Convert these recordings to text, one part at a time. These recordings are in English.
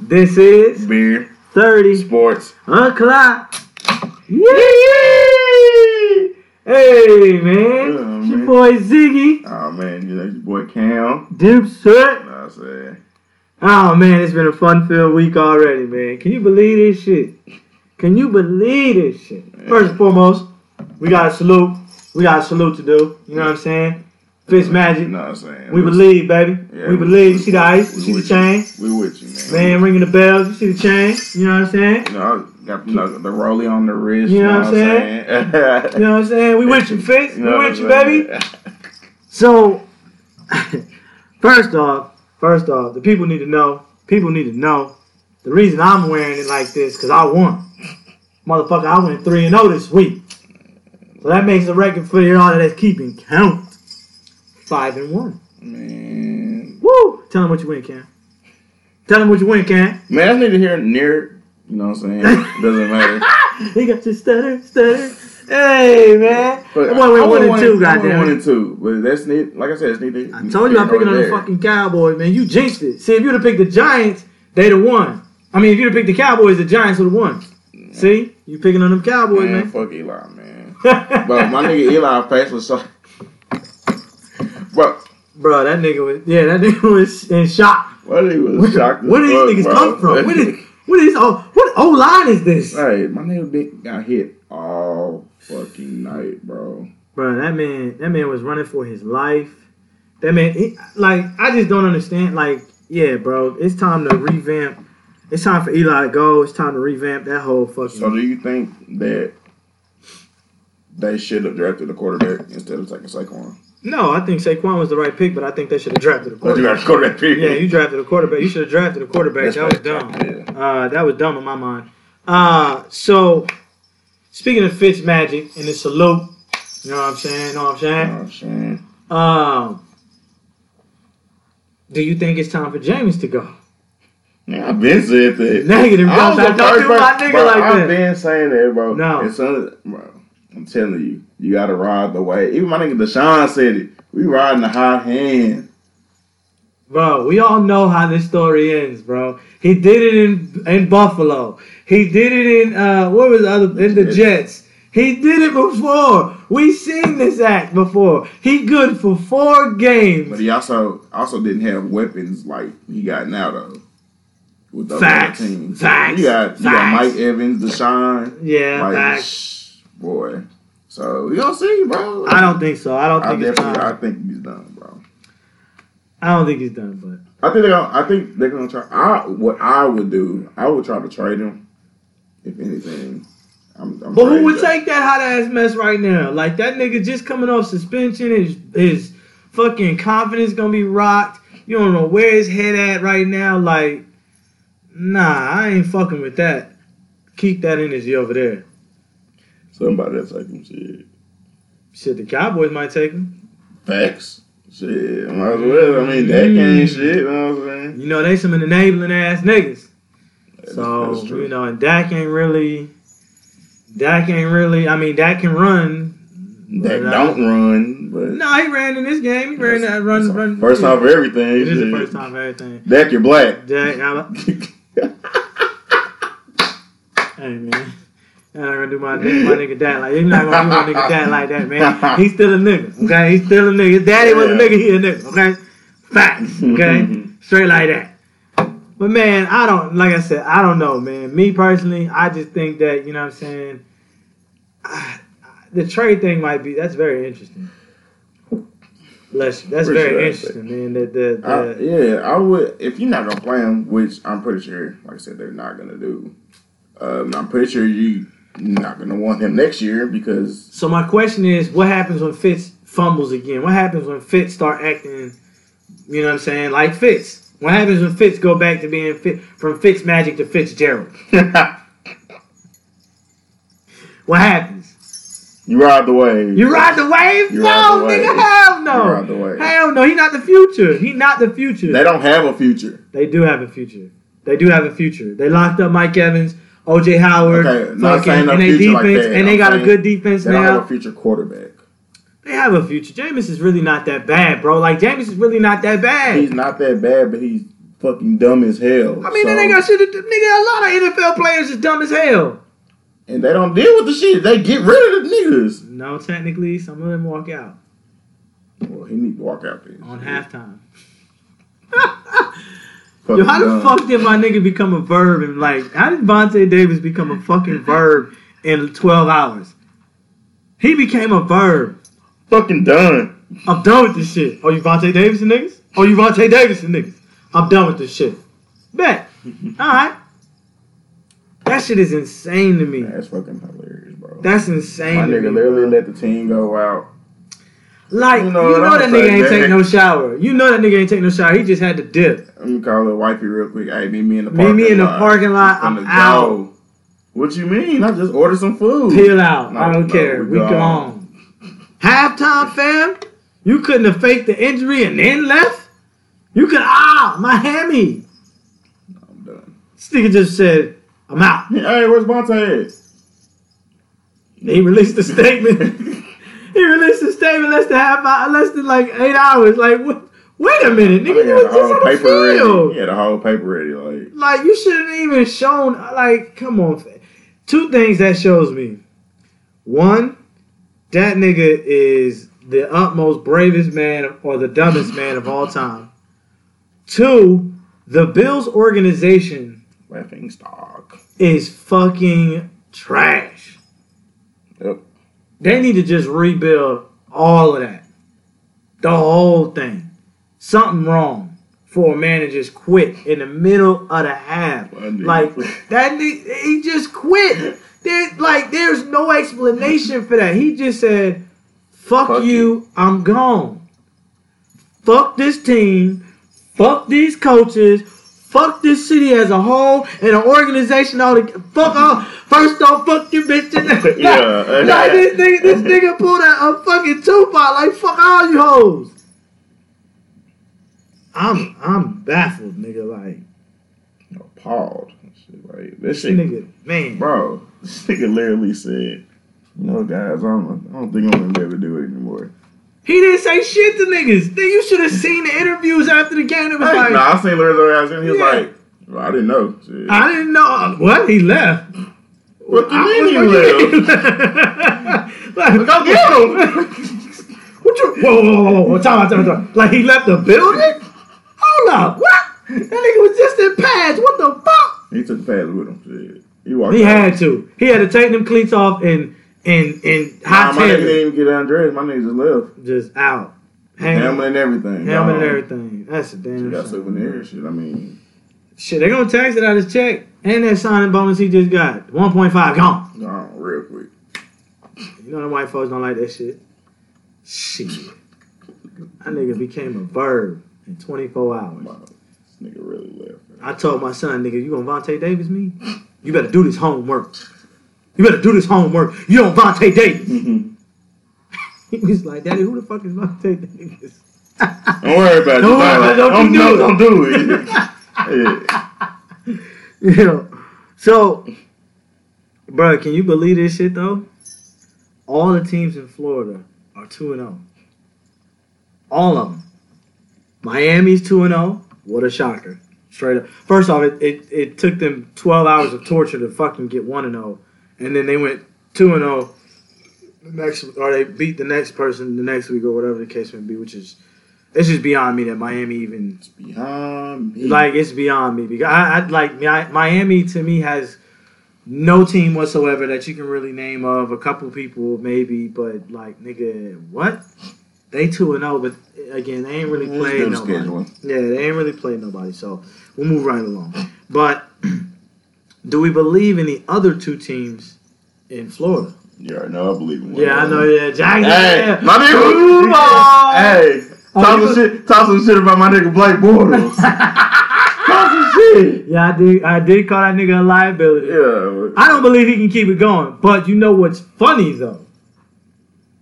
This is Beer, 30 sports. o'clock. Yay! Hey, man. Yeah, It's your boy Ziggy. Oh man, you know your boy Cam. Dipset. You I'm saying? Oh, man, it's been a fun-filled week already, man. Can you believe this shit? Can you believe this shit? First and foremost, we got a salute. We got a salute to do. You know what I'm saying? Fitz Magic. You know what I'm saying? We believe, baby. Yeah, we believe. You see the ice? You see the chain? You. We with you, man. Man, ringing the bells. You see the chain? You know what I'm saying? You know, I got you know, the rollie on the wrist. You know what I'm I'm saying? You know what I'm saying? We with you, Fitz. You We know with you, baby. So, first off, first off, the people need to know. People need to know the reason I'm wearing it like this because I won, motherfucker. I went three and zero this week, so that makes a record for y'all that's keeping count. Five and one. Man, Woo! Tell them what you win, Cam. Tell them what you win, Cam. man, I need to hear near. You know what I'm saying? Doesn't matter. He got your stutter, stutter. Hey, man. But boy went I one and two, I goddamn. One and two, but that's neat. Like I said, it's neat. I told you I'm picking on the fucking Cowboys, man. You jinxed it. See, if you'd have picked the Giants, they'd have won. I mean, if you'd have picked the Cowboys, the Giants would have won. See, you picking on them Cowboys, man. man. Fuck Eli, man. But my nigga Eli face was so. Bro, Bro, that nigga was yeah, that nigga was in shock. what he was Where, shocked. where did these niggas bro. come from? Where did what is oh what O line is this? Hey, my nigga big got hit all fucking night, bro. Bro, that man that man was running for his life. That man, he, like I just don't understand. Like, yeah, bro, it's time to revamp. It's time for Eli to go. It's time to revamp that whole fucking. So do you think that they should have drafted a quarterback instead of taking Saquon? No, I think Saquon was the right pick, but I think they should have drafted a you quarterback. quarterback. Yeah, you drafted a quarterback. You should have drafted a quarterback. That's that was dumb. Yeah. Uh, that was dumb in my mind. Uh, so speaking of Fitz Magic and the salute, you know what I'm saying? Know what I'm You know saying? what I'm saying? Um, do you think it's time for James to go? Yeah, I've been said that. Negative, I was Don't do my nigga bro, like I've that. been saying that, bro. No. Soon bro, I'm telling you, you gotta ride the way. Even my nigga Deshaun said it. We riding the hot hand. Bro, we all know how this story ends, bro. He did it in in Buffalo. He did it in uh what was the other in the Jets. He did it before. We seen this act before. He good for four games. But he also also didn't have weapons like he got now though. With those Facts. teams. Facts. You got you got Mike Evans, Deshaun. Yeah, like facts. shh, boy. So we gonna see, bro. I don't think so. I don't I think it's definitely I think he's done, bro. I don't think he's done, but I think they're gonna, I think they're gonna try. I what I would do, I would try to trade him. If anything, I'm. I'm But who would Josh. take that hot ass mess right now? Like that nigga just coming off suspension, his his fucking confidence gonna be rocked. You don't know where his head at right now. Like, nah, I ain't fucking with that. Keep that energy over there. Somebody that's like him? Shit, Shit, the Cowboys might take him. facts. Shit, might as well. I mean, that Mm. ain't shit. You know what I'm saying? You know they some enabling ass niggas. That's- So that's you know, and Dak ain't really. Dak ain't really. I mean, Dak can run. that but, uh, don't run, but No, he ran in this game. He ran that run. run First time for everything. It is the first time for everything. Dak, you're black. Dak, I'm, Hey man. I'm not gonna do my, my nigga dad like you're not gonna do my nigga dad like that, man. He's still a nigga, okay? He's still a nigga. His daddy was a nigga, he a nigga, okay? Facts, okay? Straight like that. But man, I don't like I said, I don't know, man. Me personally, I just think that, you know what I'm saying, ah, the trade thing might be that's very interesting. Bless you. That's very that. interesting, man. The, the, the, I, yeah, I would. If you're not gonna play him, which I'm pretty sure, like I said, they're not gonna do. Um, I'm pretty sure you not gonna want him next year because So my question is, what happens when Fitz fumbles again? What happens when Fitz start acting, you know what I'm saying, like Fitz? What happens when Fitz go back to being fit from Fitz Magic to Fitzgerald? What happens? you ride the wave. You ride the wave? You no, the wave. nigga, hell You no. ride the wave. Hell no, he not the future. He not the future. They don't have a future. They do have a future. They do have a future. They locked up Mike Evans, OJ Howard, Okay, not fucking, saying no and they future like that. and they I'm got a good defense They now. have a future quarterback. They have a future. Jameis is really not that bad, bro. Like Jameis is really not that bad. He's not that bad, but he's fucking dumb as hell. I mean, so, they got shit. To, nigga, a lot of NFL players is dumb as hell. and they don't deal with the shit. They get rid of the niggas. No, technically, some of them walk out Well, he need to walk out there on halftime. Yo, how the fuck did my nigga become a verb? And like, how did Vontae Davis become a fucking verb in 12 hours? He became a verb. Fucking done. I'm done with this shit. Oh, you Vontae Davidson niggas? Oh, you Vontae Davidson niggas? I'm done with this shit. Bet. All right. That shit is insane to me. That's fucking hilarious, bro. That's insane. My nigga me, literally bro. let the team go out. Like, you You know, know that nigga ain't take no shower. You know that nigga ain't take no shower. He just had to dip. Let me call it wifey real quick. Hey, meet me in the parking lot. Meet me in the parking lot. I'm out. go. What you mean? I just ordered some food. Peel out. No, I don't no, care. we We gone. Halftime, fam. You couldn't have faked the injury and then left. You could ah my hammy. I'm done. This nigga just said, "I'm out." Hey, where's Monte at? He released a statement. he released a statement less than half hour, less than like eight hours. Like, what? Wait a minute, I nigga, you was had just on the paper ready. field. He had the whole paper ready. Like, Like, you shouldn't even shown. Like, come on. Two things that shows me. One, that nigga is the utmost bravest man or the dumbest man of all time. Two, the Bills organization laughing stock. is fucking trash. Yep. They need to just rebuild all of that. The whole thing. Something wrong for a man to just quit in the middle of the half. Like that he just quit. There, like there's no explanation for that. He just said, "Fuck, Fuck you, I'm gone. Fuck this team. Fuck these coaches. Fuck this city as a whole and an organization. All the fuck all. First off, fuck you, bitch. Yeah. like this nigga, this nigga pulled a, a fucking Tupac. Like fuck all you hoes. I'm I'm baffled, nigga. Like appalled. Like this this shit, nigga, man. bro. This nigga literally said, "No, guys, I don't, I don't think I'm gonna to do it anymore." He didn't say shit to niggas. Then you should have seen the interviews after the game. It was Hey, like, nah, I seen Lorenzo ass and he was Yeah. like, well, "I didn't know." Shit. I didn't know what he left. what you mean you left? like, Go get him. what you? Whoa, whoa, whoa, whoa, whoa! Time out, time out, time out. Like he left the building? Hold up, what? That nigga was just in pads. What the fuck? He took pads with him. Shit. He walked. He out. had to. He had to take them cleats off and and and Nah, hot my nigga didn't even get undressed. My nigga just left. just out. Helmet and everything. helmet and everything. That's a She damn got shame. souvenirs. Shit. I mean, Shit, they gonna tax it out his check and that signing bonus he just got. One point five gone. gone real quick. You know the white folks don't like that shit. Shit. That nigga became a verb in 24 hours. Wow, this nigga really left. I told my son, nigga, you gonna Vontae Davis me? You better do this homework. You better do this homework. You don't Vontae Davis. Mm-hmm. He was like, Daddy, who the fuck is Vontae Davis? Don't worry about it. Don't worry about it. Don't you do it. Don't do it. yeah. you know. So, bro, can you believe this shit though? All the teams in Florida are two and zero. All of them. Miami's two and zero. What a shocker! Straight up. First off, it, it, it took them twelve hours of torture to fucking get one and zero, and then they went two and zero. The next, or they beat the next person the next week, or whatever the case may be, which is. It's just beyond me that Miami even It's behind me. like it's beyond me because I, I like Mi- Miami to me has no team whatsoever that you can really name of. A couple people maybe, but like nigga, what? They two and zero, but again, they ain't really played nobody. Yeah, they ain't really played nobody. So we'll move right along. But do we believe in the other two teams in Florida? You already know I believe in one. Yeah, I know. Yeah, Jackson. Hey, yeah. my nigga. Hey, Oh, talk some shit. Talk some shit about my nigga Blake Bortles. talk some shit. Yeah, I did. I did call that nigga a liability. Yeah. I don't believe he can keep it going. But you know what's funny though?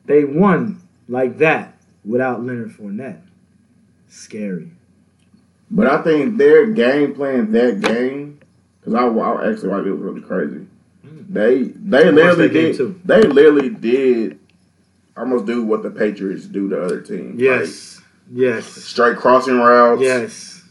They won like that without Leonard Fournette. Scary. But I think their game plan that game, because I, I actually it was really crazy. Mm. They they I literally did. too. They literally did almost do what the Patriots do to other teams. Yes. Like, Yes. straight crossing routes. Yes.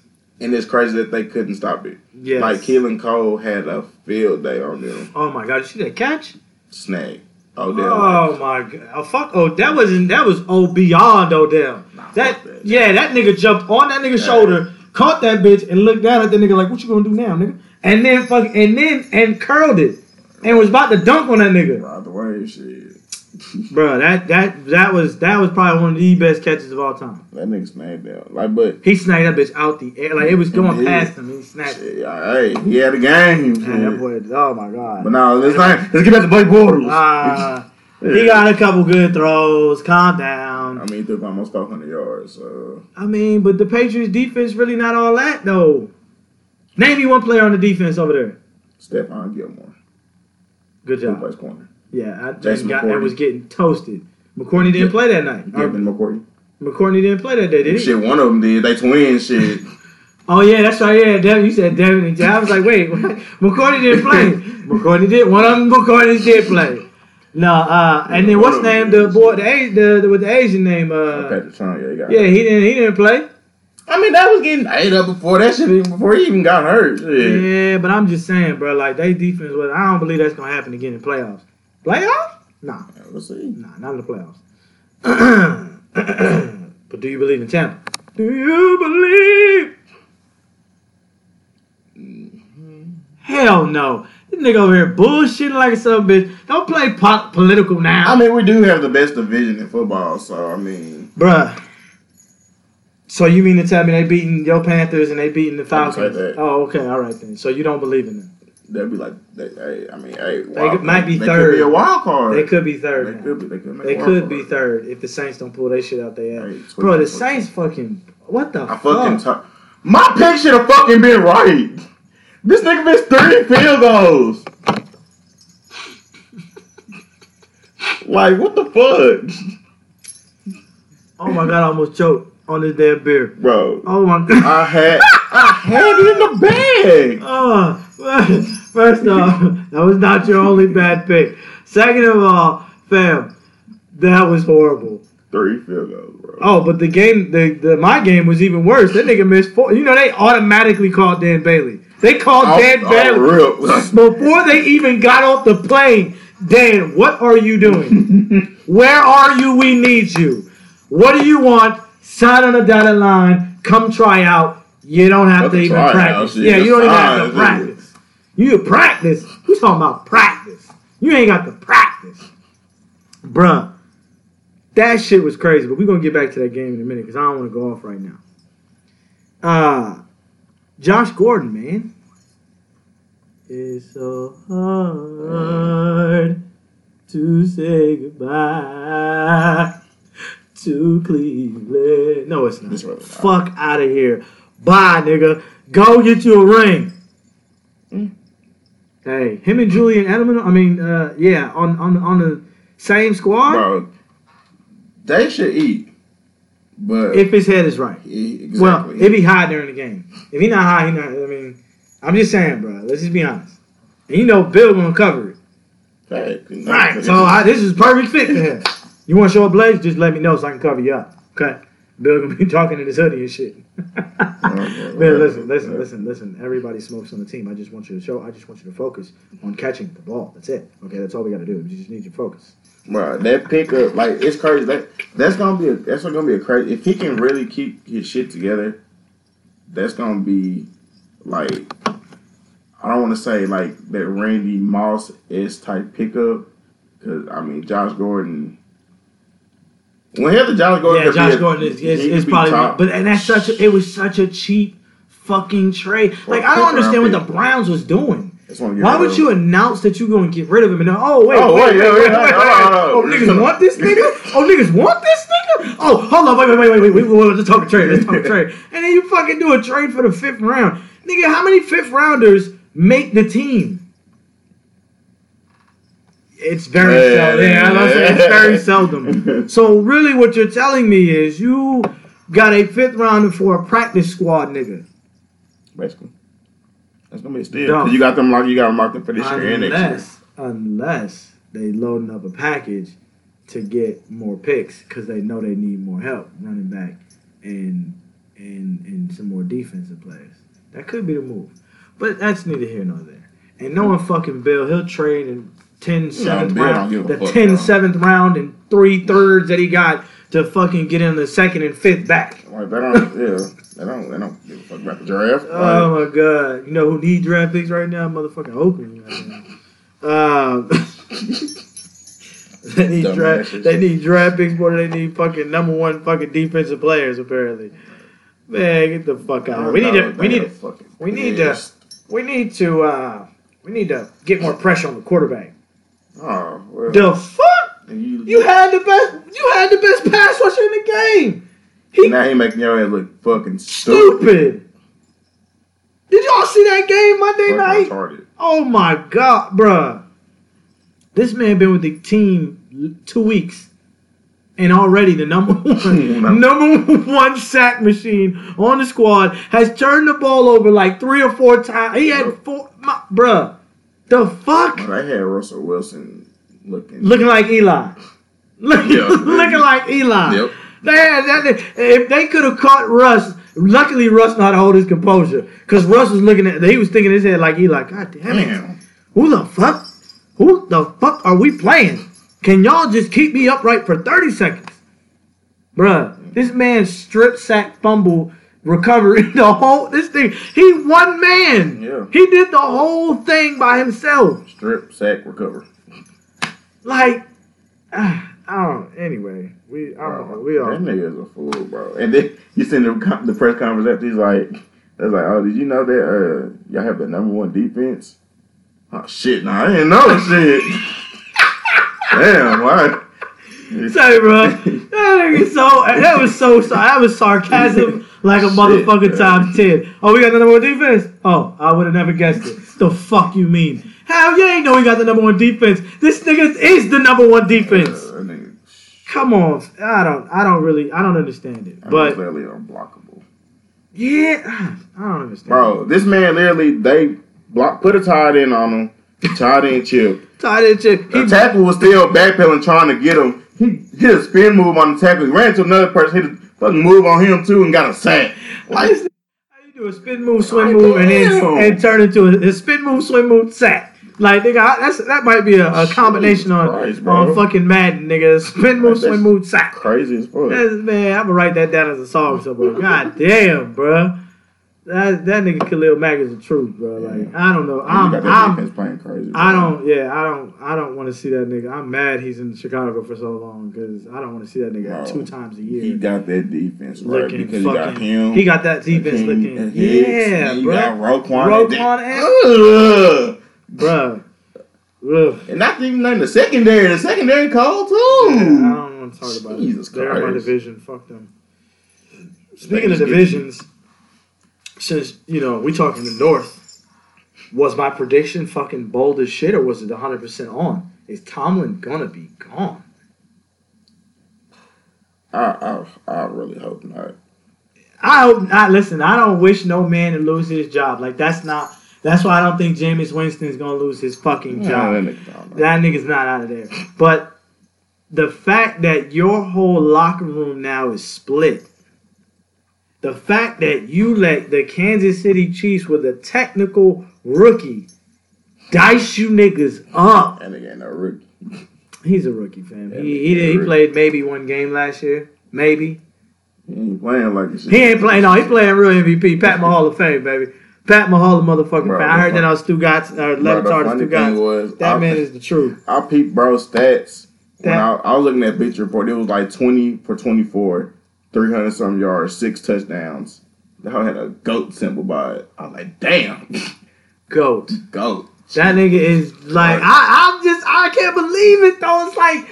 and it's crazy that they couldn't stop it. Yes. Like Keelan Cole had a field day on them. Oh my god, you see that catch? Snag. Oh, Odell. Oh my god. Oh, fuck oh that wasn't that was oh beyond Odell. Nah, That, that. yeah, that nigga jumped on that nigga's Yeah. shoulder, caught that bitch, and looked down at the nigga like, "What you gonna do now, nigga?" And then fucking and then and curled it, and was about to dunk on that nigga. Ride the wave shit. Bro, that that that was that was probably one of the best catches of all time. That nigga snagged that. Like, but He snagged that bitch out the air, like it was going past him. He snagged. it. shit, yeah, he had a game. Man, that boy, oh my god. But now let's not, let's get back to Blake Bortles. Uh, he got a couple good throws. Calm down. I mean, he took almost 100 yards. So I mean, but the Patriots defense really not all that though. Name me one player on the defense over there. Stephon Gilmore, Good who job. plays corner. Yeah, I Jason got. I was getting toasted. McCourty didn't Yeah. play that night. Or, Gavin McCourty. McCourty didn't play that day, did he? Shit, one of them did. They twins. Shit. Oh yeah, that's right. Yeah, Devin. You said Devin and Jay. I was like, wait, what? McCourty didn't play. McCourty did. One of them, McCourty did play. No, uh, and then what's name? The boy, the, the, the with the Asian name. Uh, Patrick Chung, yeah, he got yeah, he didn't. He didn't play. I mean, that was getting ate up before that shit, even before he even got hurt. Shit. Yeah, but I'm just saying, bro. Like they defense, was I don't believe that's gonna happen again in playoffs. Playoffs? Nah, Yeah, we'll see. nah, not in the playoffs. but do you believe in Tampa? Do you believe? Mm-hmm. Hell no. This nigga over here bullshitting like a bitch. Don't play po- political now. I mean, we do have the best division in football, so I mean, Bruh. So you mean to tell me they beating your Panthers and they beating the Falcons? that. Oh, okay, all right then. So you don't believe in them? they'll be like, they, hey, I mean, hey, They could- might be they third. Could be a wild card. They could be third. They could be. They could. They could be third if the Saints don't pull their shit out their ass. Bro, the. Saints fucking what the I fuck? fucking t- my pick should have fucking been right. This nigga missed three field goals. like what the fuck, oh my god, I almost choked on this damn beer. bro? Oh my god. I had I had it in the bag. Oh, first off, that was not your only bad pick. Second of all, fam, that was horrible. Three field goals, bro. Oh, but the game, the, the my game was even worse. That nigga missed four. You know they automatically called Dan Bailey. They called Off- Dan off Bailey before they even got off the plane. Dan, what are you doing? Where are you? We need you. What do you want? Sign on the dotted line. Come try out. You don't have to even practice. Yeah, you don't even have to practice. You practice. Who's talking about practice? You ain't got to practice. Bruh. That shit was crazy, but we're gonna get back to that game in a minute because I don't want to go off right now. Uh Josh Gordon, man. It's so hard to say goodbye to Cleveland. No, it's not. It's really not. Fuck out of here. Bye, nigga. Go get you a ring. Mm. Hey, him and Julian Edelman. I mean, uh, yeah, on on on the same squad. bro. They should eat, but If his head is right. he, exactly. Well, if he high during the game. If he not high, he not. I mean, I'm just saying, bro. Let's just be honest. And you know, Bill gonna cover it. Fact. Right. So I, this is perfect fit for him. You want to show up blaze? Just let me know so I can cover you up. Okay. Bill gonna be talking in his hoodie and shit. Man, listen, listen, listen, listen. Everybody smokes on the team. I just want you to show. I just want you to focus on catching the ball. That's it. Okay, that's all we got to do. We just need your focus. Bro, that pickup, like it's crazy. That that's gonna be a that's gonna be a crazy. If he can really keep his shit together, that's gonna be like I don't want to say like that Randy Moss is type pickup because I mean Josh Gordon. When he had the Josh Gordon, Yeah, Josh Gordon is, is, is probably, top. but and that's such a. It was such a cheap fucking trade. Like I don't understand what the. Browns was doing. Just wanna get Why would you announce that you're going to get rid of him and then, oh wait, Oh, wait, wait, wait, yeah, wait, wait, wait, wait, Oh, niggas want this nigga? Oh, niggas want this nigga? Oh, hold on, wait, wait, wait, wait, wait, wait, wait, let's talk a trade, let's talk a trade. And then you fucking do a trade for the fifth round. Nigga, how many fifth rounders make the team? It's very Yeah, seldom. Yeah, I'm saying it's very seldom. So really what you're telling me is you got a fifth rounder for a practice squad nigga. Basically, that's gonna be a steal. 'Cause You got them like you got them marked up for this year and next year. Unless, unless they loading up a package to get more picks because they know they need more help running back and and and some more defensive players. That could be the move. But that's neither here nor there. And knowing fucking Bill, he'll trade in 10 seventh don't round, the fuck, 10 bro. seventh round and three thirds that he got to fucking get in the second and fifth back. Like they don't, yeah, they don't, they don't give a fuck about the draft. Like, Oh my god! You know who need draft picks right now? Motherfucking Oakland. Right now. Um, they need draft. They need draft picks more than they need fucking number one fucking defensive players. Apparently, man, get the fuck out. We need to. We need. to- we need to- We need to. uh We need to get more pressure on the quarterback. Oh well, The fuck! you, You had the best. You had the best pass rusher in the game. He now he making your ass look fucking stupid. stupid. Did y'all see that game Monday night? Retarded. Oh my god, bruh. This man been with the team two weeks. And already the number one number one sack machine on the squad has turned the ball over like three or four times. He had four my, bruh. The fuck? But I had Russell Wilson looking. Looking like Eli. Look, Yeah. looking like Eli. Yep. They had that, if they could have caught Russ, luckily Russ to hold his composure. Because Russ was looking at, he was thinking in his head like Eli, God damn it. Damn. Who the fuck? Who the fuck are we playing? Can y'all just keep me upright for 30 seconds? Bruh, this man strip sack fumble recovery the whole this thing. He one man. Yeah. He did the whole thing by himself. Strip sack recover. Like I don't anyway. We I don't know. We That all nigga's a fool, bro. And then you seen the, the press conference after he's like, "That's like, oh, did you know that uh, y'all have the number one defense?" Oh shit, nah, I didn't know shit. Damn, why? say, bro. That nigga so that was so that was sarcasm like a Shit, motherfucking times ten. Oh, we got the number one defense. Oh, I would have never guessed it. the fuck you mean? Hell, you ain't know we got the number one defense. This nigga is the number one defense. Uh, nigga, Come on, I don't, I don't really, I don't understand it. I mean, But clearly unblockable, yeah, I don't understand. bro. This man literally they block put a tight end on him, tight end chip. Tight end chip. The He, tackle was still backpedaling trying to get him. He hit a spin move on the tackle. He ran to another person, hit a fucking move on him too, and got a sack. How Like, you how you do a spin move, swim move, and then and turn into a, a spin move, swim move, sack? Like nigga, I- that's that might be a, a combination on Christ, bro. on fucking Madden, nigga. Spin move, swim move, sack. crazy as fuck. That's, man, I'm gonna write that down as a song somewhere. God damn, bro. That that nigga Khalil Mack is the truth, bro. Like I don't know. I'm got I'm defense playing crazy. I don't. Yeah, I don't. I don't want to see that nigga. I'm mad he's in Chicago for so long because I don't want to see that nigga Bro, two times a year. He got that defense right Looking because he got him. He got that defense Akiem, looking. Hicks, Yeah, bro. got Roquan. Roquan and, and- Bruh. Ugh. and not even in the secondary. The secondary cold Yeah, I don't want to talk about Jesus it. They're in my division. Fuck them. Speaking of just get- divisions, since you know we talking the North, was my prediction fucking bold as shit, or was it 100 percent on? Is Tomlin gonna be gone? I, I I really hope not. I hope not. Listen, I don't wish no man to lose his job. Like that's not. That's why I don't think Jameis Winston's gonna lose his fucking Yeah, job. that nigga. That nigga's not out of there. But the fact that your whole locker room now is split, the fact that you let the Kansas City Chiefs with a technical rookie dice you niggas up. That nigga ain't no rookie. He's a rookie, fam. Yeah, He, he, he played maybe one game last year. Maybe. He ain't playing like this. He ain't playing. No, he playing real MVP. Pat Mahal of Fame, baby. Pat Mahal of motherfucking Bro, fame. I heard that fun- on Stugotz, or Le Batard Stu Gotts. was, That I, man is the truth. I peeped bro stats. When I, I was looking at Bitch Report, it was like 20 for 24, 300 some yards, six touchdowns. That had a goat symbol by it. I was like, damn, Goat. goat. That nigga is like I, I'm just I can't believe it though. It's like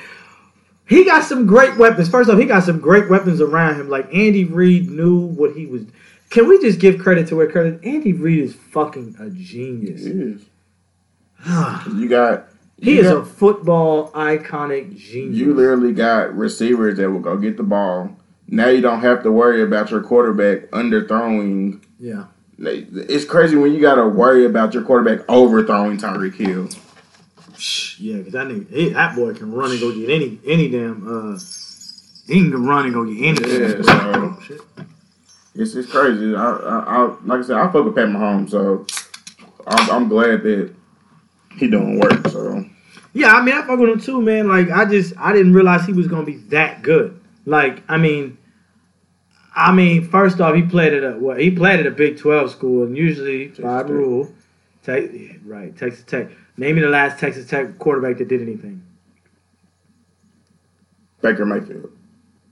he got some great weapons. First off, he got some great weapons around him. Like Andy Reid knew what he was. Can we just give credit to where credit? Andy Reid is fucking a He genius. is. Ah. You got. he you is got- a football iconic genius. You literally got receivers that will go get the ball. Now you don't have to worry about your quarterback underthrowing. yeah. Like, It's crazy when you got to worry about your quarterback overthrowing Tyreek Hill. Yeah, because that nigga, that boy can run and go get any any damn. uh He can run and go get anything. Yeah, so- Shit. it's it's crazy. I, I, I like I said, I fuck with Pat Mahomes, so I'm, I'm glad that he doing work. So Yeah, I mean, I fuck with him too, man. Like, I just, I didn't realize he was gonna be that good. Like, I mean, I mean, first off, he played at a what? He played at a Big Twelve school, and usually Texas by Tech. rule, te- right? Texas Tech. Name me the last Texas Tech quarterback that did anything. Baker Mayfield.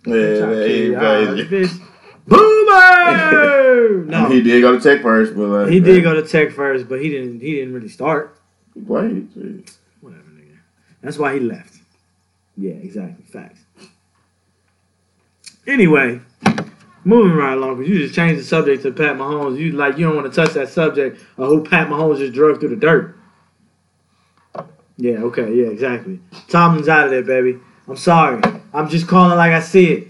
Yeah, Okay, yeah, ah, yeah. Boomer! No, He did go to Tech first, but like, he did go to Tech first, but he didn't. He didn't really start. He played. shit. Whatever, nigga. That's why he left. Yeah, exactly. Facts. Anyway, moving right along, because you just changed the subject to Pat Mahomes. You like you don't want to touch that subject of who Pat Mahomes just drug through the dirt. Yeah, okay, yeah, exactly. Tomlin's out of there, baby. I'm sorry. I'm just calling like I see it.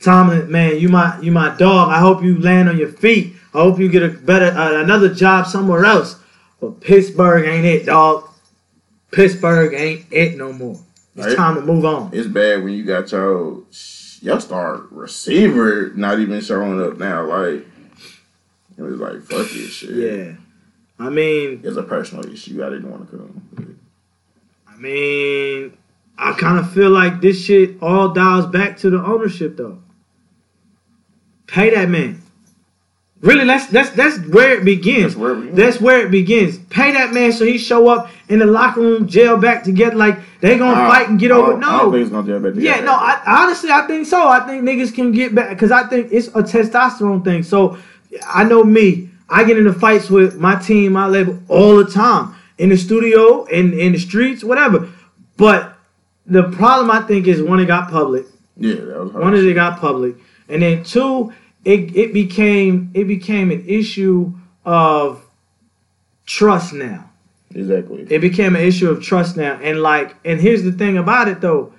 Tomlin, man, you my you my dog. I hope you land on your feet. I hope you get a better uh, another job somewhere else. But Pittsburgh ain't it, dog. Pittsburgh ain't it no more. It's Right. time to move on. It's bad when you got your your star receiver not even showing up now. Like it was like fuck this shit. Yeah. I mean, It's a personal issue. I didn't want to come. I mean, I kind of feel like this shit all dials back to the ownership though. Pay that man. Really, that's that's that's where it begins. That's where we- That's where it begins. Pay that man so he show up in the locker room, jail back together, like they gonna I- fight and get over. I No, think it's gonna jump back Yeah, no, I honestly I think so. I think niggas can get back because I think it's a testosterone thing. So I know me, I get into fights with my team, my label all the time. In the studio, in in the streets, whatever. But the problem I think is one, it got public. yeah, that was hard. One is it got public. And then two, it it became it became an issue of trust now exactly. it became an issue of trust now. And like, and here's the thing about it though.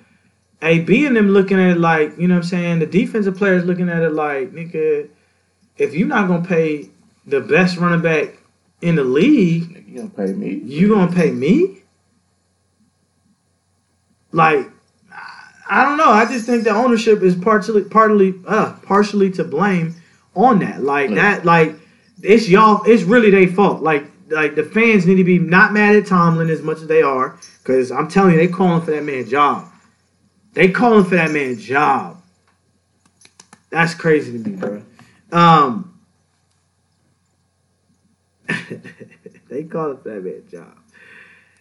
AB and them looking at it like, you know what I'm saying? The defensive players looking at it like, nigga, if you're not gonna pay the best running back in the league, you gonna pay me? you gonna pay me? Like, I don't know. I just think the ownership is partially, partly, uh, partially to blame on that. Like Yeah. that, like it's y'all. It's really their fault. Like, like the fans need to be not mad at Tomlin as much as they are, because I'm telling you, they calling for that man job. They calling for that man job. That's crazy to me, bro. Um, they calling for that man job.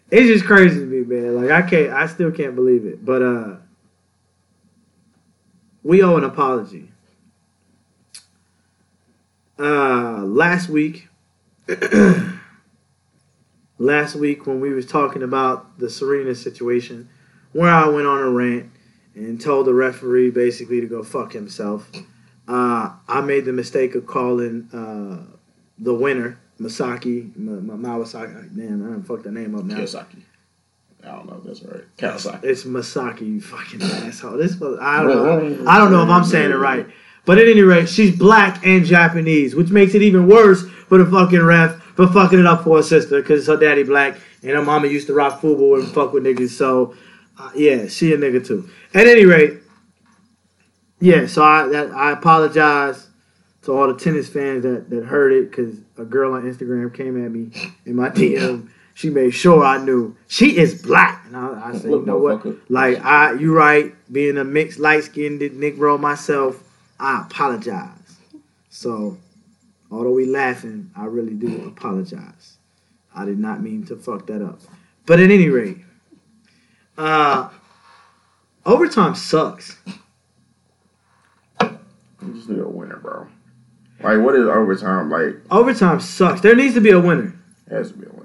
It's just crazy to me, man. Like I can't, I still can't believe it. But uh, we owe an apology. Uh, last week, last week when we was talking about the Serena situation, where I went on a rant and told the referee basically to go fuck himself. Uh, I made the mistake of calling uh, the winner Masaki Ma- Ma- Mawasaki. Damn, I fucked the name up now. Kiyosaki. I don't know if that's right. Kawasaki. It's Masaki, you fucking asshole. This was, I don't know. I don't know if I'm saying it right. But at any rate, she's black and Japanese, which makes it even worse for the fucking ref for fucking it up for her sister because her daddy black and her mama used to rock football and fuck with niggas. So, uh, yeah, she a nigga too. At any rate, yeah, so I that, I apologize to all the tennis fans that, that heard it because a girl on Instagram came at me in my DM. She made sure I knew she is black, and I, I said, you know what? Like I, you right. Being a mixed light skinned Negro myself, I apologize. So, although we laughing, I really do apologize. I did not mean to fuck that up. But at any rate, uh, overtime sucks. You just need a winner, bro. Like, what is overtime? Like, Overtime sucks. There needs to be a winner. it has to be a winner.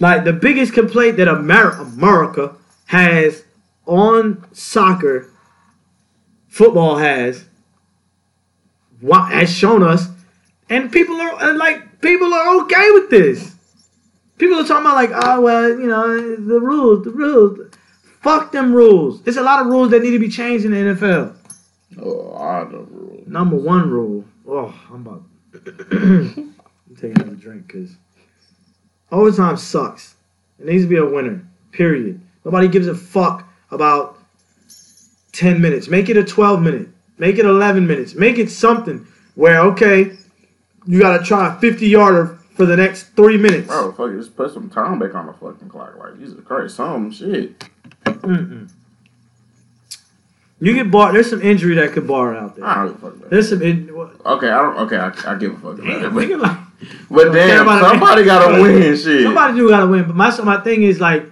Like the biggest complaint that Amer- America has on soccer, football has, has shown us, and people are and, like people are okay with this. People are talking about like, oh well, you know, the rules, the rules. Fuck them rules. There's a lot of rules that need to be changed in the NFL. Oh, I know the rules. Number one rule. Oh, I'm about. I'm taking another drink because overtime sucks. It needs to be a winner. Period. Nobody gives a fuck about ten minutes. Make it a twelve minute. Make it eleven minutes. Make it something. where okay, you gotta try a 50 yarder for the next three minutes. Bro, fuck, just put some time back on the fucking clock. Like, Jesus Christ, some shit. Mm-mm. You get bar. There's some injury that could bar out there. I don't give a fuck about There's some. In. Okay, I don't. Okay, I, I give a fuck about it. But, but damn, somebody gotta win shit. Somebody do gotta win. But my my thing is like,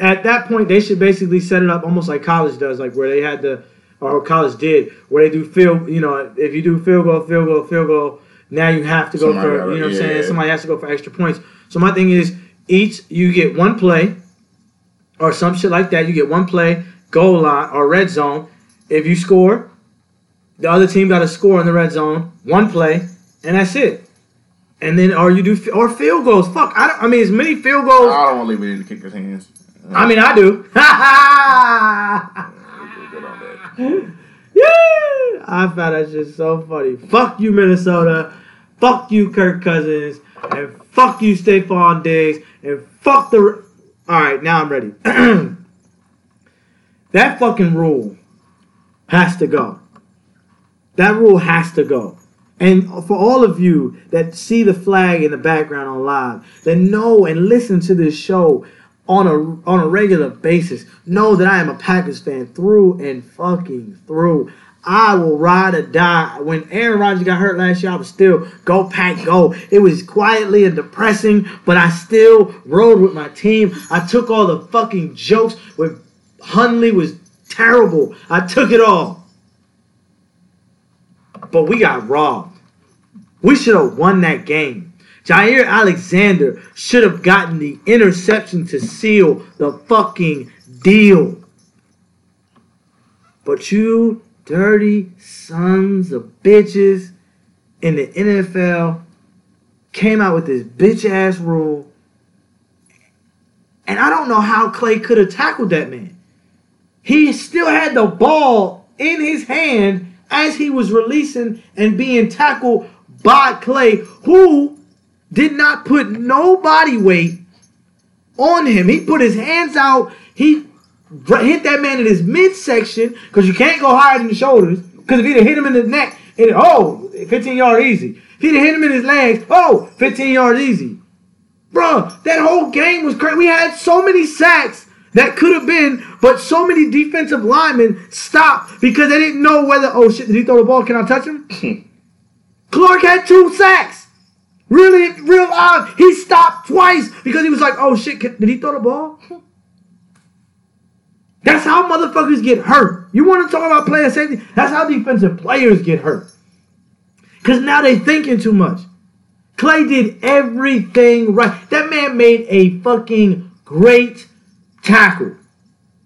at that point they should basically set it up almost like college does, like where they had the or college did, where they do field. You know, if you do field goal, field goal, field goal, now you have to go Somebody for. gotta- you know what I'm saying? yeah. Somebody has to go for extra points. So my thing is, each you get one play, or some shit like that. You get one play, goal line or red zone. If you score, the other team got to score in the red zone, one play, and that's it. And then, or you do, or field goals. Fuck, I don't. I mean, as many field goals. I don't want to leave it in the kicker's hands. I mean, I do. Good on that. yeah, I found that shit so funny. Fuck you, Minnesota. Fuck you, Kirk Cousins, and fuck you, Stefon Diggs, and fuck the. All right, now I'm ready. that fucking rule has to go. That rule has to go. And for all of you that see the flag in the background on live, that know and listen to this show on a on a regular basis, know that I am a Packers fan through and fucking through. I will ride or die. When Aaron Rodgers got hurt last year, I was still go pack go. It was quietly and depressing, but I still rode with my team. I took all the fucking jokes when Hundley was terrible. I took it all. But we got robbed. We should have won that game. Jaire Alexander should have gotten the interception to seal the fucking deal. But you dirty sons of bitches in the NFL came out with this bitch ass rule. And I don't know how Clay could have tackled that man. He still had the ball in his hand as he was releasing and being tackled by Clay, who did not put no body weight on him. He put his hands out. He hit that man in his midsection because you can't go higher than the shoulders. Because if he'd have hit him in the neck, it oh, 15 yard easy. If he'd have hit him in his legs, oh, 15 yards easy. Bruh, that whole game was crazy. We had so many sacks that could have been, but so many defensive linemen stopped because they didn't know whether, oh shit, did he throw the ball? Can I touch him? Clark had two sacks. Really, real odd. He stopped twice because he was like, oh shit, can- did he throw the ball? That's how motherfuckers get hurt. You want to talk about player safety? That's how defensive players get hurt. Because now they thinking too much. Clay did everything right. That man made a fucking great tackle.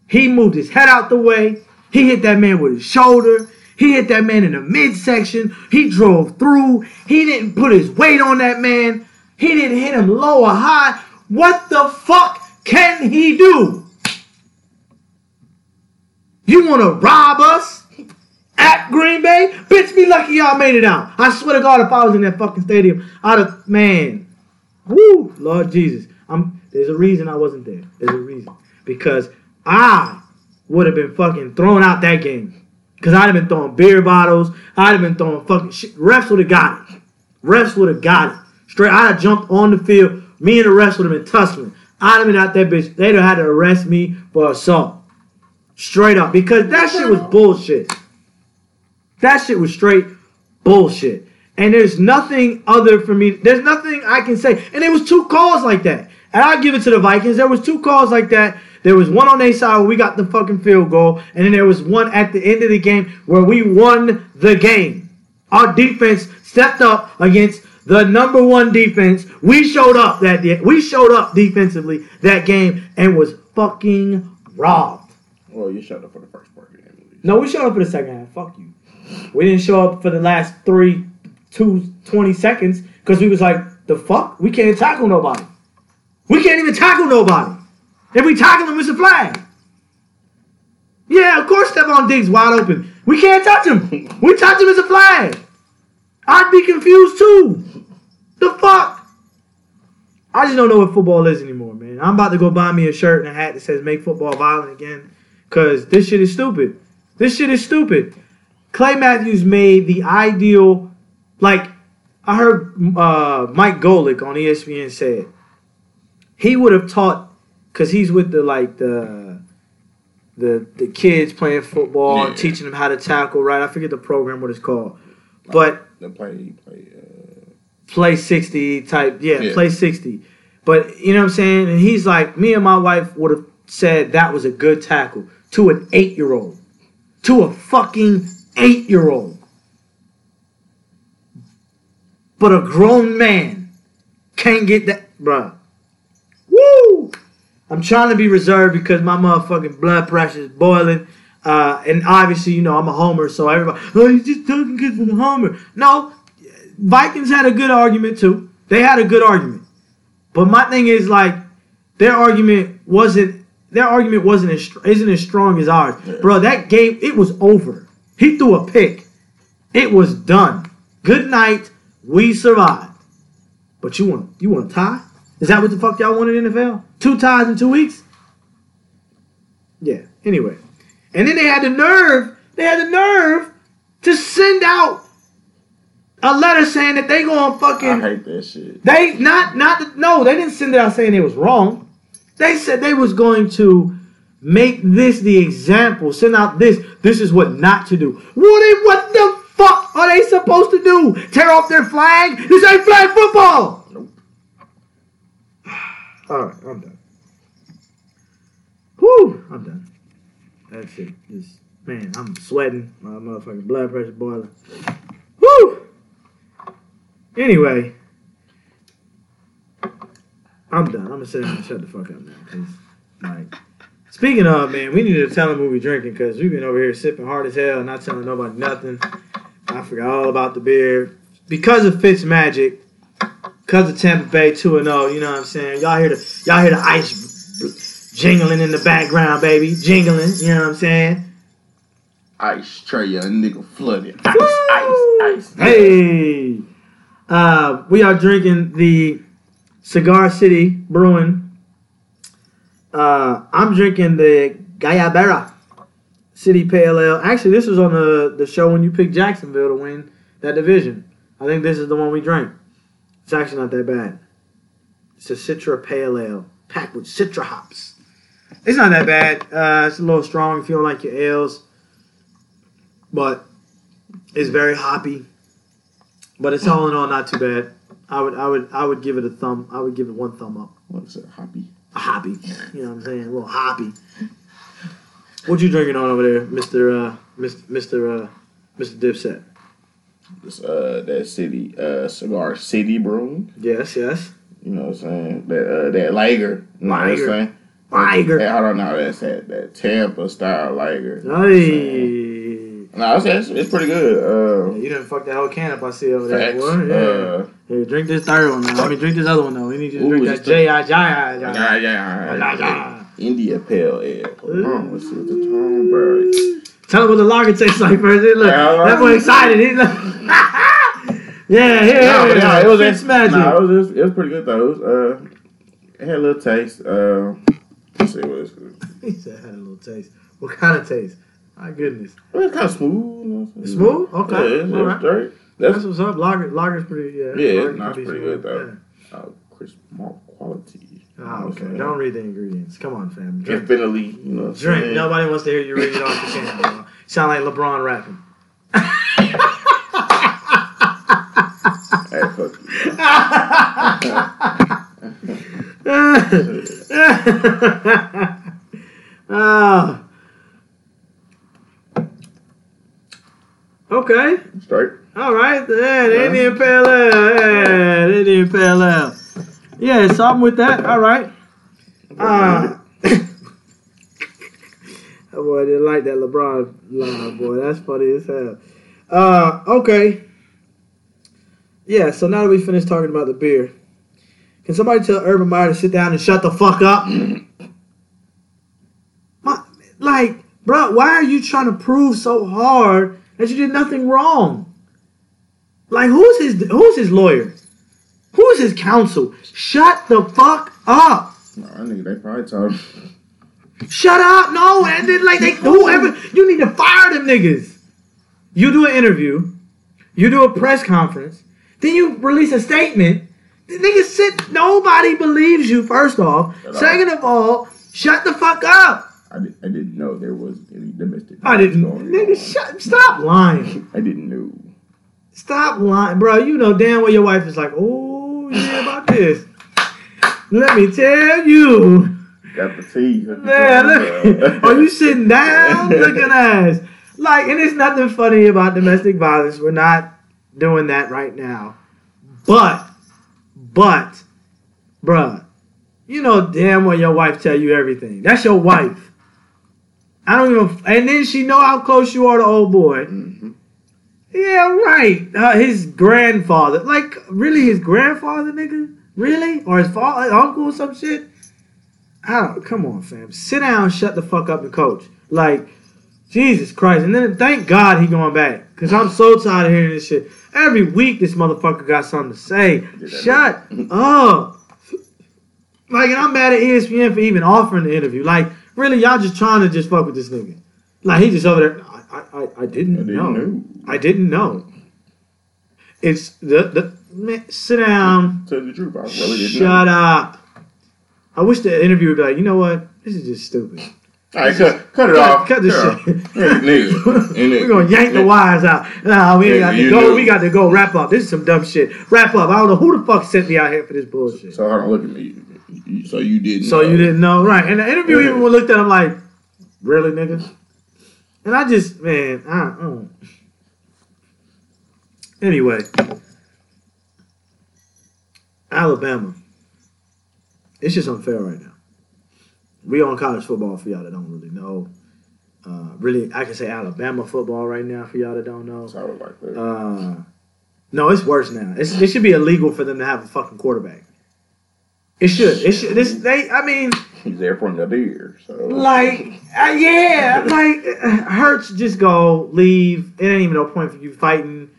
He moved his head out the way. He hit that man with his shoulder. He hit that man in the midsection. He drove through. He didn't put his weight on that man. He didn't hit him low or high. What the fuck can he do? You want to rob us at Green Bay? Bitch, be lucky y'all made it out. I swear to God, if I was in that fucking stadium, I'd have, man. Woo, Lord Jesus. I'm, there's a reason I wasn't there. There's a reason. Because I would have been fucking thrown out that game. Because I'd have been throwing beer bottles. I'd have been throwing fucking shit. Refs would have got it. Refs would have got it. Straight, I'd have jumped on the field. Me and the refs would have been tussling. I'd have been out that bitch. They'd have had to arrest me for assault. Straight up. Because that shit was bullshit. That shit was straight bullshit. And there's nothing other for me. There's nothing I can say. And it was two calls like that. And I'll give it to the Vikings. There was two calls like that. There was one on their side where we got the fucking field goal. And then there was one at the end of the game where we won the game. Our defense stepped up against the number one defense. We showed up that. We showed up defensively that game and was fucking robbed. Well, you showed up for the first part of the game. No, we showed up for the second half. Fuck you. We didn't show up for the last three, two, 20 seconds because we was like, the fuck? We can't tackle nobody. We can't even tackle nobody. If we tackle them, it's a flag. Yeah, of course Stefon Diggs wide open. We can't touch him. We touch him, it's a flag. I'd be confused too. The fuck? I just don't know what football is anymore, man. I'm about to go buy me a shirt and a hat that says make football violent again. Cause this shit is stupid. This shit is stupid. Clay Matthews made the ideal Like I heard uh, Mike Golic on ESPN said he would have taught because he's with the like the the the kids playing football, Yeah. teaching them how to tackle. Right, I forget the program what it's called, but The play, play. Uh, play 60 type yeah, Yeah. play 60 but you know what i'm saying and he's like me and my wife would have said that was a good tackle to an eight-year-old to a fucking eight-year-old but a grown man can't get that bruh woo i'm trying to be reserved because my motherfucking blood pressure is boiling uh, and obviously, you know, I'm a homer, so everybody, oh, he's just talking because of the homer. No, Vikings had a good argument too. They had a good argument. But my thing is like their argument wasn't their argument wasn't as isn't as strong as ours. Bro, that game it was over. He threw a pick. It was done. Good night. We survived. But you want you want a tie? Is that what the fuck y'all wanted in the NFL? Two ties in two weeks? Yeah. Anyway. And then they had the nerve, they had the nerve to send out a letter saying that they going I fucking I hate that shit. they not not no, they didn't send it out saying it was wrong. They said they was going to make this the example, send out this. This is what not to do. What what the fuck are they supposed to do? Tear off their flag? This ain't flag football. All right, I'm done. Whew, I'm done. That's it. Just man, I'm sweating. My motherfucking blood pressure boiling. Whew. Anyway, I'm done. I'm gonna sit down and shut the fuck up now. 'cause, like, speaking of man, we need to tell them what we drinking because we've been over here sipping hard as hell, not telling nobody nothing. I forgot all about the beer because of Fitz Magic, because of Tampa Bay two and zero. You know what I'm saying? Y'all hear the y'all hear the ice jingling in the background, baby, jingling. You know what I'm saying? Ice tray, young nigga flooded. Ice, ice, ice. Hey, uh, we are drinking the Cigar City Brewing. Uh, I'm drinking the Guayabera City Pale Ale. Actually, this was on the, the show when you picked Jacksonville to win that division. I think this is the one we drank. It's actually not that bad. It's a Citra Pale Ale packed with Citra hops. It's not that bad. Uh, it's a little strong if you don't like your ales, but it's very hoppy. But it's all in all not too bad. I would I would I would give it a thumb. I would give it one thumb up. What's it? A hoppy. A hoppy. You know what I'm saying? A little hoppy. What you drinking on over there, Mister uh, Mr. Mr. Uh, Mr. Dipset? This, uh, that city, uh, cigar city brewing. Yes, yes. You know what I'm saying? That, uh, that Lager. You know what I'm Lager. saying? Liger. That, I don't know. That's that, that Tampa style Lager. Hey. No, it's, it's, it's pretty good. Uh, You didn't fuck that whole can up I see over there. Boy. Yeah. Uh, Hey, drink this third one now. I mean, drink this other one though. We need you to Ooh, drink that it's the- J I J I J. Yeah, yeah. yeah. India Pale Ale. Hold on, let's see what the tone, bro. Tell him what the lager tastes like first. Look, Yeah, that boy excited. He's like, yeah, yeah, No, but no, it was Fitz it, magic. It was it was pretty good though. It was uh, it had a little taste. Uh, let's see what it's. He said had a little taste. What kind of taste? My goodness. It was kind of smooth. You know what I'm saying? Smooth? Okay. Yeah, it's, All it's right. That's That's what's up. Lager, lager's pretty. Yeah, Yeah, it's pretty good, though. uh, crisp malt quality. Yeah. You know what I'm okay. saying? Don't read the ingredients. Come on, fam. Drink. Infinitely, you know. What Drink. saying? Nobody wants to hear you read it off the can. bro. Sound like LeBron rapping. Hey, fuck you. Ah. Okay. Start. All right. Yeah, the Indian Pale Ale. Yeah, Indian Pale Ale. Yeah, something with that. All right. Uh, that boy didn't like that LeBron line, boy. That's funny as hell. Uh, okay. Yeah, so now that we finished talking about the beer, can somebody tell Urban Meyer to sit down and shut the fuck up? My, like, bro, why are you trying to prove so hard that you did nothing wrong? Like, who's his who's his lawyer? Who's his counsel? Shut the fuck up. No, I nigga, they probably told him. Shut up. No, and then like they whoever you need to fire them niggas. You do an interview. You do a press conference. Then you release a statement. The nigga sit. Nobody believes you. First off. All. Second of all, shut the fuck up. I, did, I didn't know there was any domestic. I didn't. Nigga, shut. Stop lying. I didn't know. Stop lying, bro. You know damn well your wife is like, oh yeah, about this. Let me tell you. Got the teeth. Man, look, are you sitting down? Look at us. Like, and it's nothing funny about domestic violence. We're not doing that right now. But, but, bruh, you know damn well your wife tell you everything. That's your wife. I don't even, and then she know how close you are to old boy. Mhm. Yeah, right. Uh, his grandfather, like, really, his grandfather, nigga, really, or his father, uncle, or some shit. I don't. Come on, fam. Sit down, shut the fuck up, and coach. Like, Jesus Christ. And then thank God he going back, cause I'm so tired of hearing this shit. Every week, this motherfucker got something to say. Shut up. Like, and I'm mad at ESPN for even offering the interview. Like, really, y'all just trying to just fuck with this nigga. Like, he just over there. I, I, I, I didn't, I didn't know. know. I didn't know. It's the the man, sit down. Tell the truth. I really didn't Shut know. up. I wish the interview would be like, you know what? This is just stupid. All right, cut, cut it Cut- off. cut this it shit. Yeah, nigga. We're gonna yank the wires out. Nah, we got to go. knew. We got to go wrap up. This is some dumb shit. Wrap up. I don't know who the fuck sent me out here for this bullshit. So hold on, look at me. So you didn't. So know. you didn't know, right? And the interview even looked at him like, really, nigga? And I just, man, I, don't. Anyway, Alabama. It's just unfair right now. We on college football for y'all that don't really know. Uh, really, I can say Alabama football right now for y'all that don't know. So I was like that. Uh, no, it's worse now. It's, it should be illegal for them to have a fucking quarterback. It should. It should. This they. I mean, He's there for another year. So like, uh, yeah, like uh, Hurts just go leave. It ain't even no point for you fighting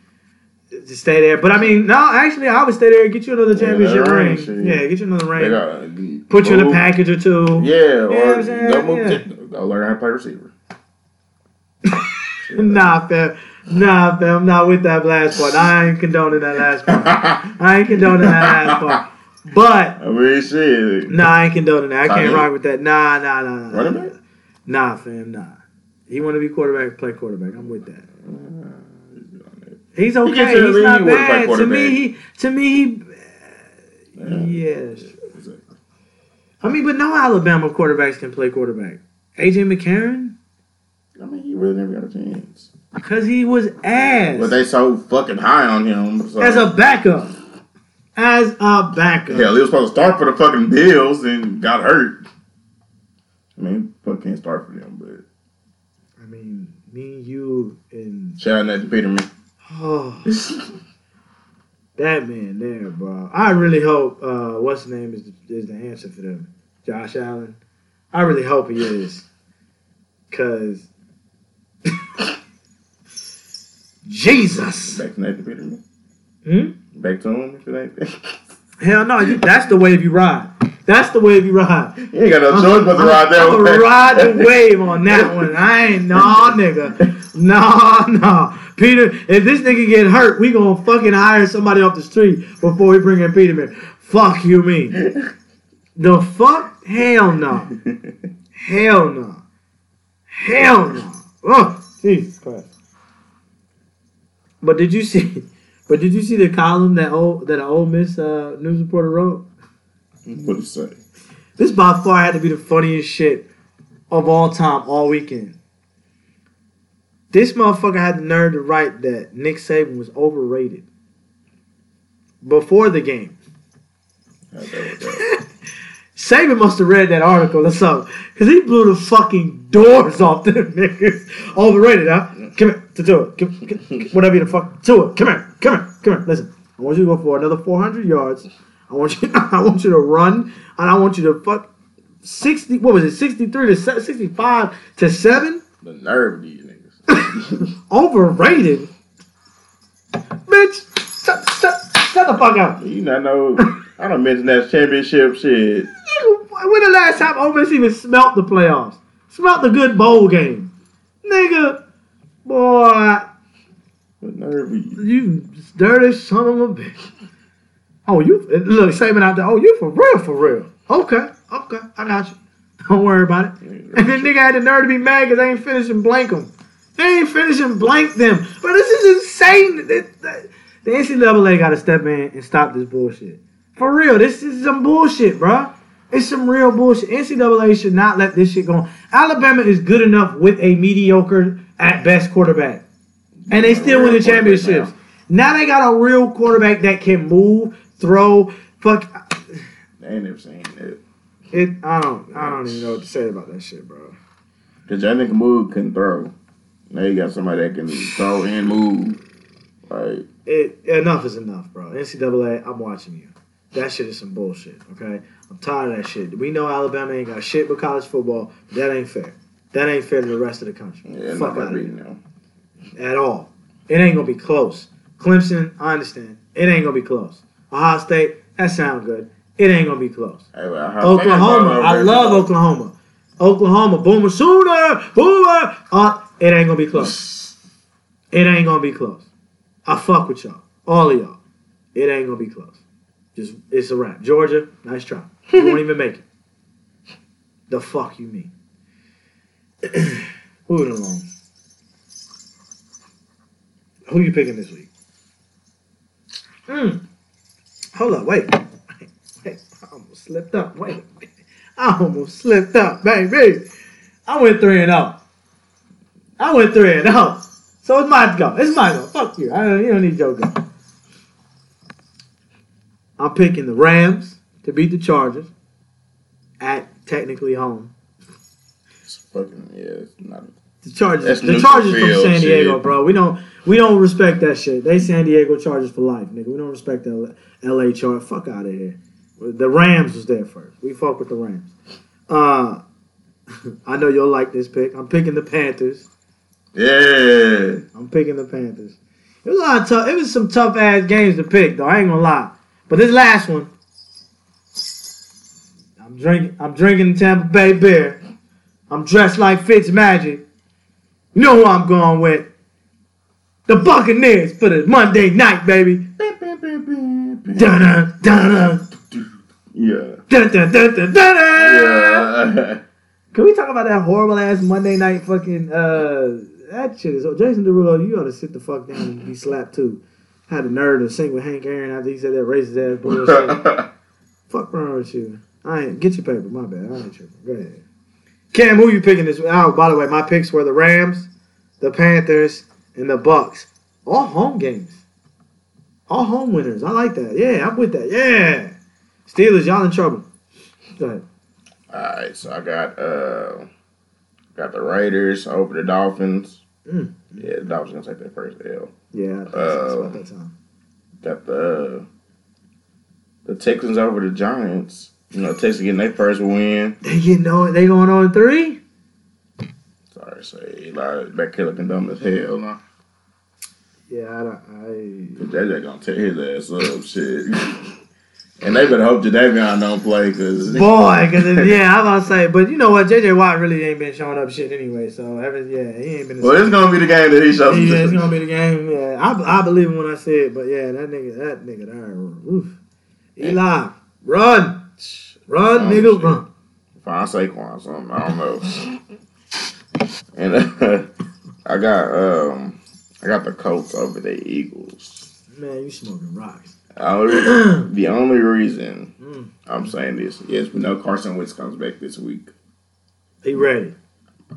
to stay there. But I mean, no, actually, I would stay there and get you another championship that ring. ring. Yeah, get you another ring. got Put you in a package or two. Yeah, what or I'm saying? go move. Yeah. to- Go learn how to play receiver. Nah, fam. Nah, fam. I'm not with that last part. I ain't condoning that last part. I I ain't condoning that last part. But I mean, shit. Nah, I ain't condoning that. I can't rock with that. Nah, nah, nah, nah. Running back? Nah, fam, nah. He want to be quarterback, play quarterback. I'm with that. He's okay. the He's not he bad. To me, he, to me, he, yes. I mean, but no Alabama quarterbacks can play quarterback. AJ McCarron, I mean, he really never got a chance. because he was ass But they so fucking high on him. So. as a backup. As a backup. Hell, he was supposed to start for the fucking Bills and got hurt. I mean, fuck can't start for them, but I mean, me, you, and shout out Nathan Peterman. oh, that man there, bro. I really hope uh, what's the name is the, is the answer for them, Josh Allen. I really hope he is, cause Jesus. Back to Nathan Peterman. Hmm? Back to him if it ain't. Hell no, you, that's the wave you ride. That's the wave you ride. You ain't got no choice but to ride that I'm one. ride the wave on that one. I ain't no nigga. No, no. Peter, if this nigga get hurt, we gonna fucking hire somebody off the street before we bring in Peterman. Fuck you mean. The fuck? Hell no. Hell no. Hell no. Oh, Jesus Christ. But did you see but did you see the column that old that an Ole Miss uh, news reporter wrote? What it say? This by far had to be the funniest shit of all time, all weekend. This motherfucker had the nerve to write that Nick Saban was overrated before the game. How that work out? Saban must have read that article or something, cause he blew the fucking doors off them niggas. Overrated, huh? Come here, to do it. Come, come- whatever you the fuck, to it. Come here, come here, come here. Listen, I want you to go for another 400 yards. I want you, I want you to run, and I want you to fuck 60. What was it? 63 to se- 65 to seven. The nerve of these niggas. Overrated, bitch. Shut, shut, shut the fuck up. You not know. I don't mention that championship shit. When the last time Ole Miss even smelt the playoffs? Smelt the good bowl game. Nigga, boy, What nerve you? You dirty son of a bitch. Oh, you look Saban out there. Oh, you for real, for real. Okay, okay, I got you. Don't worry about it. And then nigga had the nerve to be mad because they ain't finishing blank them. They ain't finishing blank them. But this is insane. The, the, the NCAA got to step in and stop this bullshit. For real, this is some bullshit, bro. It's some real bullshit. NCAA should not let this shit go on. Alabama is good enough with a mediocre at best quarterback. And they still win the championships. Now they got a real quarterback that can move, throw, fuck. They ain't never seen it. It. I don't. I don't even know what to say about that shit, bro. Cause that nigga move couldn't throw. Now you got somebody that can throw and move. Like It. Enough is enough, bro. NCAA. I'm watching you. That shit is some bullshit. Okay. I'm tired of that shit. We know Alabama ain't got shit but college football. That ain't fair. That ain't fair to the rest of the country. yeah, Fuck out of here. At all. It ain't gonna be close. Clemson. I understand. It ain't gonna be close. Ohio State. That sounds good. It ain't gonna be close. Hey, well, Oklahoma. I love. Oklahoma. Oklahoma. Boomer Sooner. Boomer. Uh, it ain't gonna be close. It ain't gonna be close. I fuck with y'all. All of y'all. It ain't gonna be close. Just it's a wrap. Georgia, nice try. You won't even make it. The fuck you mean? Moving along. Who you picking this week? Hmm. Hold up, wait. Wait, wait. I almost slipped up. Wait. I almost slipped up, baby. I went 3 and 0. I went 3 and 0. So it's my go. It's my go. Fuck you. I don't, you don't need your go. I'm picking the Rams to beat the Chargers at technically home. Fucking yeah. It's not. The Chargers, the Chargers from San Diego, shit. bro. We don't, we don't respect that shit. They San Diego Chargers for life, nigga. We don't respect the L.A. Chargers. Fuck out of here. The Rams was there first. We fuck with the Rams. Uh, I know you'll like this pick. I'm picking the Panthers. Yeah. I'm picking the Panthers. It was a lot of tough. It was some tough ass games to pick, though. I ain't gonna lie. But this last one, I'm drinking. I'm drinking the Tampa Bay beer. I'm dressed like Fitz Magic. You know who I'm going with? The Buccaneers for the Monday night, baby. Dun dun dun Yeah. dun dun dun dun dun. Yeah. Can we talk about that horrible ass Monday night fucking uh that shit is Jason Derulo, you ought to sit the fuck down and be slapped too. Had the nerve to sing with Hank Aaron after he said that racist ass bullshit. fuck wrong with you. I ain't get your paper, my bad. I ain't tripping. Go ahead. Cam, who you picking this Oh, by the way, my picks were the Rams, the Panthers, and the Bucks. All home games. All home winners. I like that. Yeah, I'm with that. Yeah. Steelers, y'all in trouble. Go ahead. All right, so I got uh got the Raiders over the Dolphins. Mm. Yeah, the Dolphins gonna take their first L. Yeah, that's, Uh, that's about that time. Got the the Texans over the Giants. You know, Texans getting their first win. They getting on. They going on three. Sorry, say like that kid looking dumb as hell. Nah. Yeah, I don't. Cause JJ gonna tear his ass up, shit. And they better hope Jadeveon don't play, cause boy, because yeah, I'm about to say, but you know what? JJ Watt really ain't been showing up shit anyway. So every, yeah, he ain't been. well, it's gonna be the game that he shows. yeah, it's gonna be the game. Yeah, I, I believe him when I say it. But yeah, that nigga, that nigga, there. Oof. Eli, run, run, Oh, nigga, shit. run. Find Saquon something. I don't know. and uh, I got um I got the Colts over the Eagles. Man, you smoking rocks. The only, the only reason Mm. I'm saying this, yes, we know Carson Wentz comes back this week. He ready.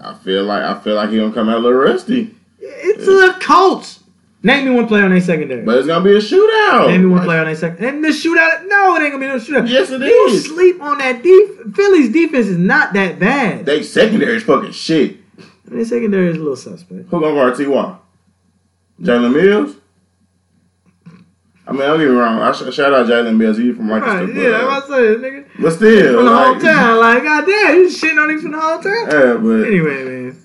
I feel like I feel like he gonna come out a little rusty, It's the Colts. Name me one player on their secondary. but it's gonna be a shootout. Name me one player on their second. And the shootout. No, it ain't gonna be no shootout. Yes, it You is. sleep on that def- Philly's defense is not that bad. They secondary is fucking shit. Their secondary is a little suspect. Who gonna guard T.Y.? Jalen Mills? I mean, don't get me wrong. I sh- shout out Jalen Mills. He's from Rochester. Right, yeah, I'm about to say, nigga. but still, From the like, hometown. Like, goddamn, you shitting on niggas from the hometown? Yeah, but Anyway, man.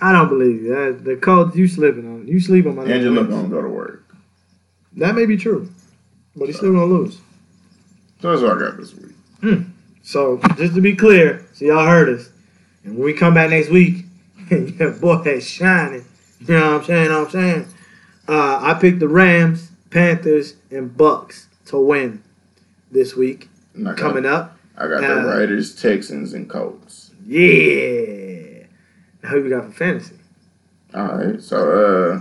I don't believe you. That, the Colts, you slipping on. You sleep on my nigga Angela gonna go to work. That may be true. But he's still gonna lose. So that's what I got this week. So, just to be clear, so y'all heard us. And when we come back next week, your boy is shining. You know what I'm saying? Know what I'm saying? Uh, I picked the Rams, Panthers, and Bucks to win this week got, coming up. I got Uh, the Raiders, Texans, and Colts. Yeah. Now who we got for fantasy? All right, so uh,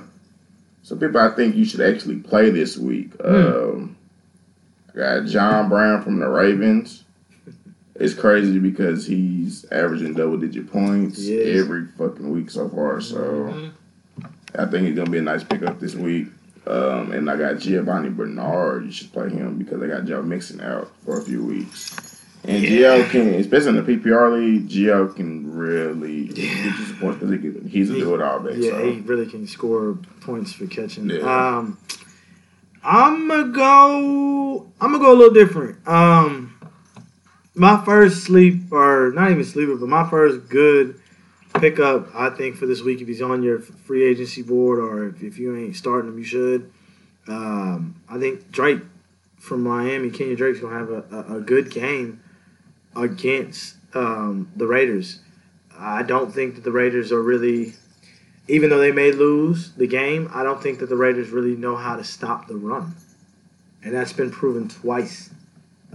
some people I think you should actually play this week. Hmm. Um, I got John Brown from the Ravens. It's crazy because he's averaging double digit points Yes. every fucking week so far. So Mhm. I think he's gonna be a nice pickup this week. Um, and I got Giovani Bernard. You should play him because I got Joe Mixon out for a few weeks. And Yeah. Gio can, especially in the PPR league, Gio can really get you some points because he he's a He- do it all back. Yeah, so. he really can score points for catching. Yeah. Um, I'm gonna go. I'm gonna go a little different. Um, my first sleep, or not even sleeper, but my first good pickup, I think for this week, if he's on your free agency board, or if, if you ain't starting him, you should. Um, I think Drake from Miami, Kenya Drake's gonna have a, a, a good game against um, the Raiders. I don't think that the Raiders are really even though they may lose the game, I don't think that the Raiders really know how to stop the run. And that's been proven twice.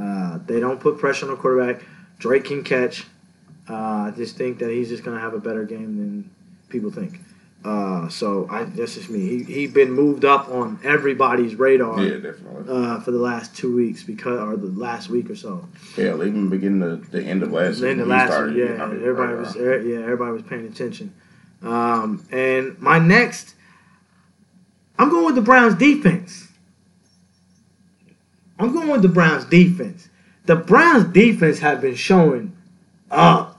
Uh, they don't put pressure on the quarterback. Drake can catch. Uh, I just think that he's just going to have a better game than people think. Uh, so I, that's just me. He he been moved up on everybody's radar Yeah, definitely. uh, for the last two weeks because or the last week or so. Hell, even beginning the, the end of last the he last started yeah, everybody radar. was er- yeah, everybody was paying attention. Um, and my next, I'm going with the Browns defense. I'm going with the Browns defense. The Browns defense have been showing up,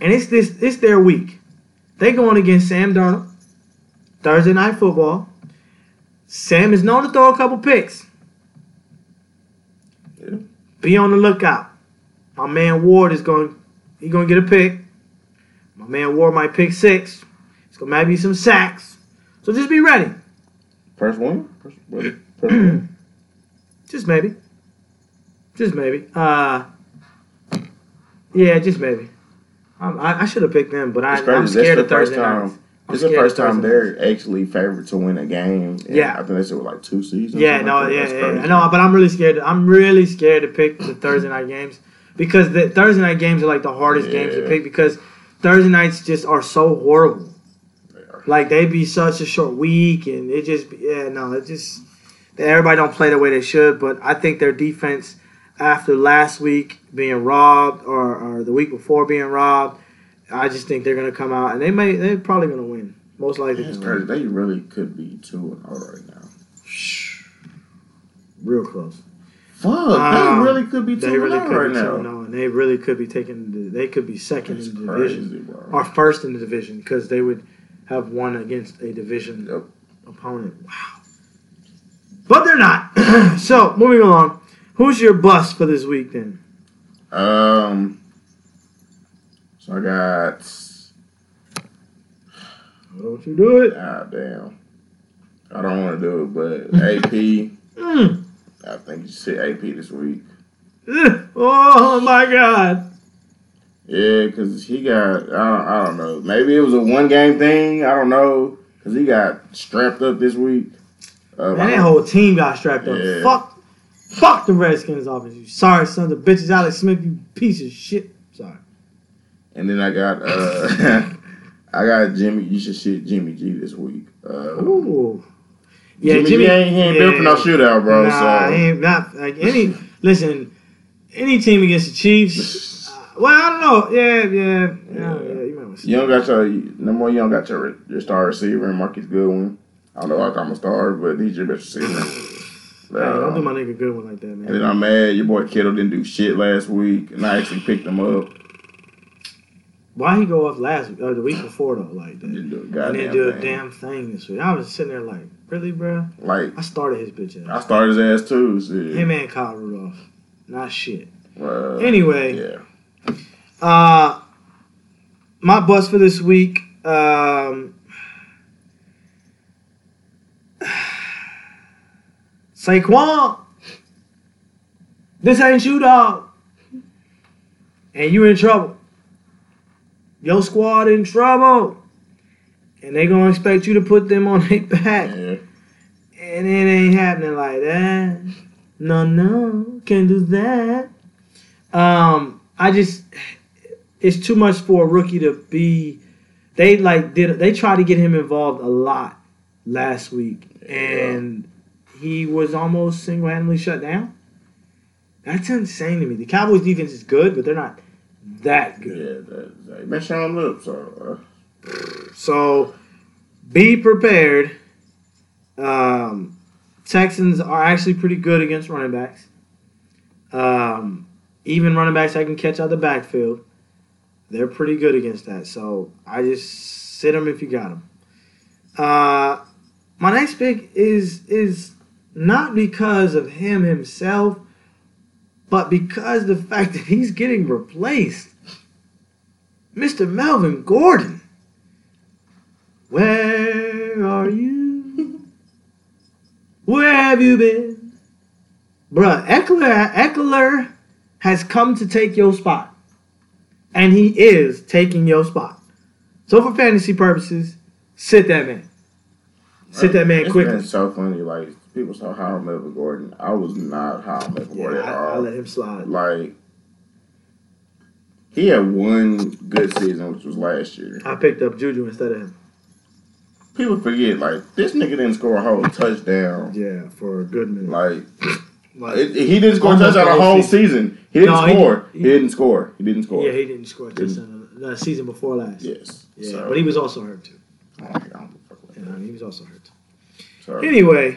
and it's this it's their week. They going against Sam Darnold Thursday night football. Sam is known to throw a couple picks. Yeah. Be on the lookout. My man Ward is going. He gonna get a pick. My man Ward might pick six. It's gonna maybe some sacks. So just be ready. First one? First, what? First one? Just maybe. Just maybe. Uh. Yeah, just maybe. Um, I, I should have picked them, but I. I'm scared the of first Thursday time. nights. I'm It's the first time they're actually favored to win a game. Yeah. I think they said like two seasons. Yeah, no, like yeah, yeah. I know, but I'm really scared. I'm really scared to pick the Thursday night games because the Thursday night games are like the hardest games to pick because Thursday nights just are so horrible. They are. Like they be such a short week, and it just yeah, no, it just everybody don't play the way they should. But I think their defense after last week being robbed or, or the week before being robbed, I just think they're gonna come out and they may they're probably gonna win. Most likely, It's crazy. They really could be two and zero right now. real close. Fuck, Um, they really could be two They really and could zero be right now. no, and they really could be taking. The, they could be second That's in the division bro. or first in the division because they would have won against a division Yep. opponent. Wow, but they're not. so moving along, who's your bust for this week then? Um. So I got. Don't you do it? Ah, damn. I don't want to do it, but AP. Mm. I think you should AP this week. Oh my God! Yeah, because he got, I don't, I don't know. Maybe it was a one game thing. I don't know. Because he got strapped up this week. Um, Man, that whole team got strapped up. Yeah. Fuck, fuck the Redskins offense. You sorry sons of bitches, Alex Smith, you piece of shit. Sorry. and then I got, uh, I got Jimmy. You should shit Jimmy G this week. Uh, Ooh. Jimmy, G ain't, he ain't built for no shootout, bro. Nah, so he ain't not like any. listen, any team against the Chiefs. Uh, well, I don't know. Yeah, yeah, yeah. yeah, you might you don't got your number one. You don't got your your star receiver, Marcus Goodwin. I don't know why I'm a star, but he's your best receiver. Hey, don't do my nigga Goodwin like that, man. and then. I'm mad your boy Kittle didn't do shit last week, and I actually picked him up. Why he go off last week or the week before though, like that? Didn't do a And then do a thing. damn thing this week. I was sitting there like, really, bro? Like I started his bitch ass. I started his ass too. Shit. Him and Kyle Rudolph, not shit. Uh, Anyway, yeah. Uh, my bust for this week. Um, Saquon, this ain't you, dog. And you in trouble. Your squad in trouble. And they gonna expect you to put them on their back. Yeah. And it ain't happening like that. No, no, can't do that. Um, I just it's too much for a rookie to be. They like did they tried to get him involved a lot last week, and he was almost single handedly shut down. That's insane to me. The Cowboys defense is good, but they're not that good. Yeah, that, been showing up. So uh, So be prepared. Um, Texans are actually pretty good against running backs. Um, even running backs that can catch out the backfield, they're pretty good against that. So I just sit them if you got them. Uh, my next pick is is not because of him himself, but because the fact that he's getting replaced. Mr. Melvin Gordon. Where are you? Where have you been? Bruh, Ekeler, Ekeler has come to take your spot. And he is taking your spot. So for fantasy purposes, sit that man. Sit that man it's quickly. been so funny. Like people saw high on Melvin Gordon. I was not high on Melvin Yeah, Gordon at I, I let him slide. like he had one good season, which was last year. I picked up Juju instead of him. People forget like this nigga didn't score a whole touchdown. Yeah, for a good minute. Like Like, it, he didn't score a touchdown the whole whole season. He didn't No, score. did- He, he- didn't score. He didn't score. yeah, he didn't score a touchdown the season before last. yes. Yeah, So, but he was also hurt too. I don't I don't fuck with Yeah, that. he was also hurt. Too. So, Anyway,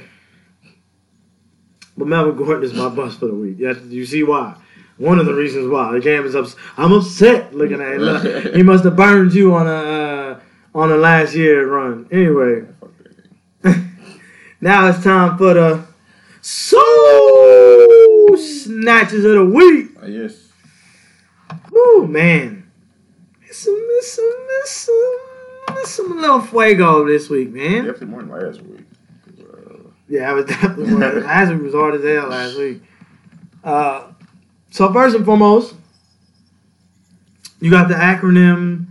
but Melvin Gordon is my bust for the week. Yeah, you see why? One of the reasons why the game is ups. I'm upset looking at it. He must have burned you on a uh, on a last year run. Anyway, now it's time for the soul snatches of the week. Uh, yes. Oh man, it's some, it's some, it's some, it's some little fuego this week, man. Definitely more than last week. Yeah, I was definitely more. last week was hard as hell last week. Uh, so first and foremost, you got the acronym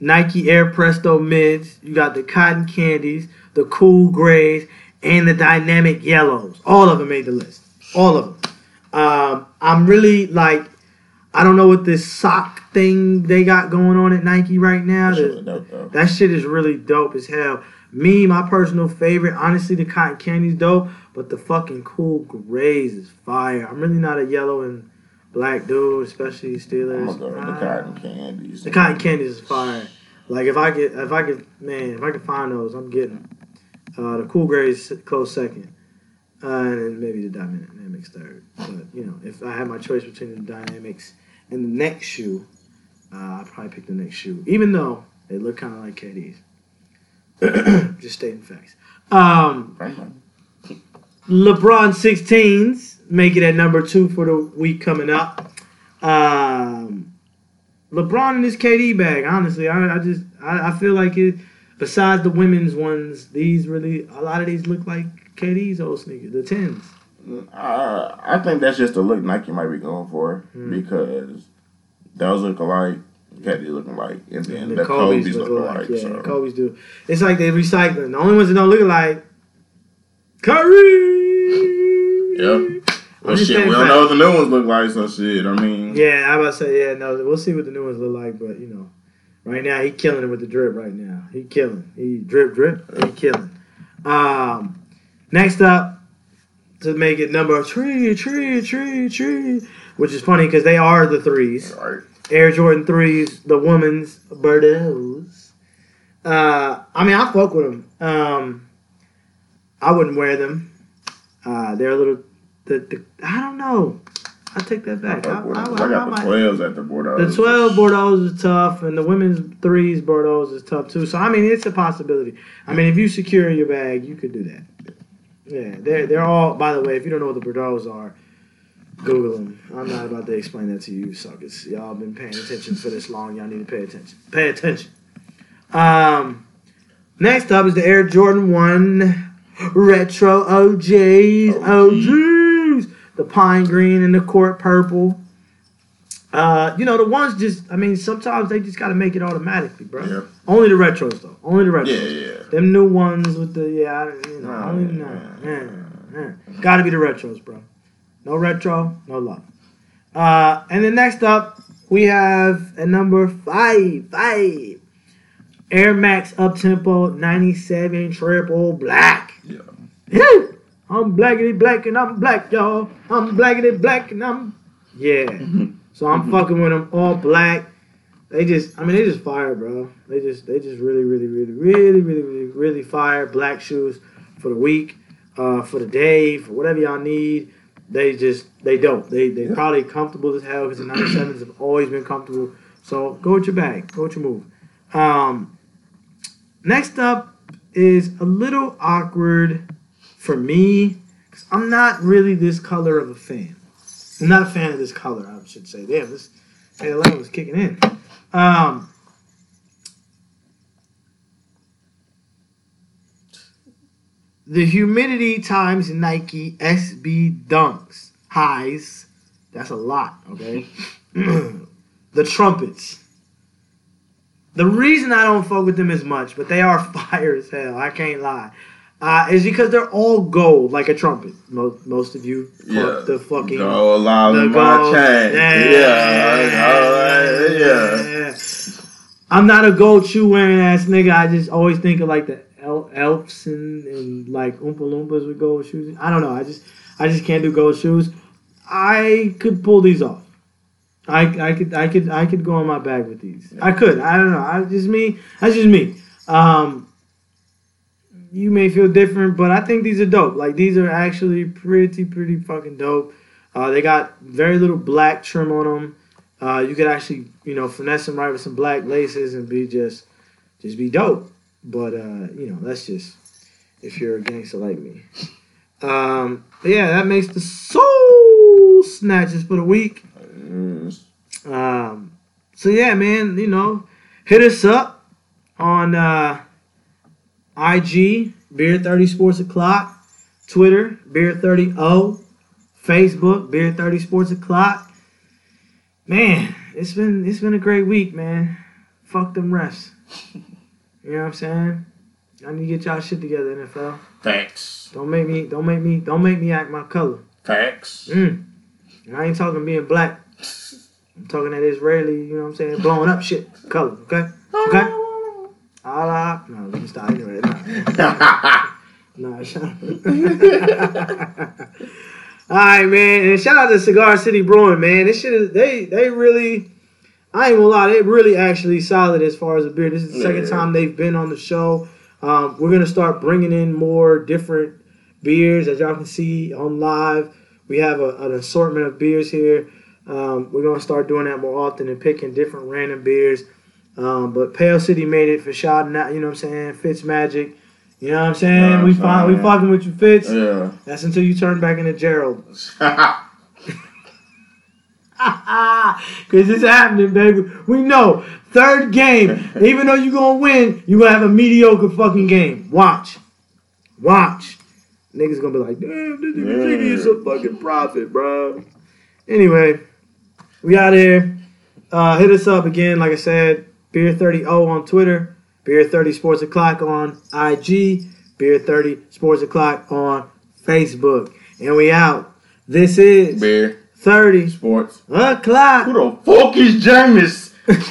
Nike Air Presto Mids. You got the cotton candies, the cool grays, and the dynamic yellows. All of them made the list. All of them. Um, I'm really like, I don't know what this sock thing they got going on at Nike right now. that that shit is really dope as hell. Me, my personal favorite, honestly, the cotton candy's dope, but the fucking cool grays is fire. I'm really not a yellow and black dude, especially I'm Steelers. gonna go the Ah. cotton candies. The cotton candies is fire. Like if I get, if I get, man, if I can find those, I'm getting. 'em. Uh, the cool grays close second, uh, and maybe the dynamics third. But you know, if I had my choice between the dynamics and the next shoe, uh, I'd probably pick the next shoe, even though they look kind of like KD's. Just stating facts. Um, LeBron 16s make it at number two for the week coming up. Um, LeBron in his KD bag, honestly, I, I just I, I feel like it. Besides the women's ones, these really a lot of these look like KD's old sneakers, the tens. Uh, I think that's just the look Nike might be going for Hmm. because those look alike, KD looking alike, and then the, the Kobe's, Kobe's look look alike. alike. Yeah, so. Kobe's do. It's like they're recycling. The only ones that don't look alike, Curry. Yep. Well, shit, we don't know what the new ones look like, so shit. I mean, Yeah, I about to say yeah. No, we'll see what the new ones look like, but you know, right now he killing it with the drip. Right now he killing. He drip drip. He killing. Um, next up to make it number three, three, three, three, which is funny because they are the threes. right? Air Jordan threes, the women's Bordeaux's. Uh, I mean, I fuck with them. Um, I wouldn't wear them. Uh, they're a little. The, the I don't know. I take that back. I, I. I, I got the twelves at the Bordeaux. the 12 Bordeaux is tough, and the women's threes Bordeaux is tough too. So I mean, it's a possibility. I mean, if you secure your bag, you could do that. Yeah, they're they're all. By the way, if you don't know what the Bordeaux are, Google them. I'm not about to explain that to you, suckers. Y'all been paying attention for this long. Y'all need to pay attention. Pay attention. Um, next up is the Air Jordan One Retro OGs. OGs. The pine green and the court purple. Uh, you know the ones just. I mean, sometimes they just got to make it automatically, bro. Yeah. Only the retros though. Only the retros. Yeah, yeah. Them new ones with the yeah, I- you know, Nah, only yeah, no, yeah, yeah, yeah. Gotta be the retros, bro. No retro, no love. Uh, and then next up, we have at number five, five, Air Max Up Tempo 97 Triple Black. Yeah. Yeah. I'm blackity black and I'm black, y'all. I'm blackity black and I'm yeah. So I'm fucking with them all black. They just, I mean, they just fire, bro. They just, they just really, really, really, really, really, really, really fire. Black shoes for the week, uh, for the day, for whatever y'all need. They just, they dope. They, they probably comfortable as hell because the 97s have always been comfortable. So go with your bag, go with your move. Um, next up is a little awkward for me because I'm not really this color of a fan. I'm not a fan of this color, I should say. Damn, this ALM was kicking in. Um, the humidity times Nike SB Dunks highs. That's a lot, okay? the trumpets. The reason I don't fuck with them as much, but they are fire as hell. I can't lie. Uh, is because they're all gold, like a trumpet. Most, most of you, Yeah. the fucking the my gold. chain. Yeah. alright, yeah. yeah. I'm not a gold shoe wearing ass nigga. I just always think of like the el- elves and, and like Oompa Loompas with gold shoes. I don't know. I just I just can't do gold shoes. I could pull these off. I, I could I could I could go on my bag with these. I could. I don't know. I just me. That's just me. Um, you may feel different, but I think these are dope. Like these are actually pretty pretty fucking dope. Uh, they got very little black trim on them. Uh, you could actually, you know, finesse them right with some black laces and be just, just be dope. But uh, you know, that's just if you're a gangster like me. Um, yeah, that makes the soul snatches for the week. Um, so yeah, man, you know, hit us up on uh, IG Beer Thirty Sports O'clock, Twitter Beer Thirty O, Facebook Beer Thirty Sports O'clock. Man, it's been it's been a great week, man. Fuck them refs. You know what I'm saying? I need to get y'all shit together, NFL. Facts. Don't make me don't make me don't make me act my color. Facts. Mm. And I ain't talking being black. I'm talking that Israeli, you know what I'm saying, blowing up shit color, okay? Okay? Allah. No, let me stop anyway. Nah, nah shut up. All right, man. And shout out to Cigar City Brewing, man. This shit is they they really I ain't gonna lie, they really actually solid as far as a beer. This is the second Yeah. time they've been on the show. Um, we're gonna start bringing in more different beers, as y'all can see on live. We have a, an assortment of beers here. Um, we're gonna start doing that more often and picking different random beers. Um, but Pale City made it for shouting out. You know what I'm saying? Fitz Magic. You know what I'm saying? What we I'm fi- we fucking with you, Fitz. yeah. That's until you turn back into Gerald. Cause it's happening, baby. We know. Third game. Even though you gonna win, you gonna have a mediocre fucking game. Watch. Watch. Niggas gonna be like, damn, this nigga Jiggy is a fucking prophet, bro. Anyway, we out here. Uh, hit us up again, like I said, Beer 30 O on Twitter, Beer 30 Sports O'Clock on IG, Beer 30 Sports O'Clock on Facebook. And we out. This is Beer. 30 Sports. o'clock. Who the fuck is Jameis?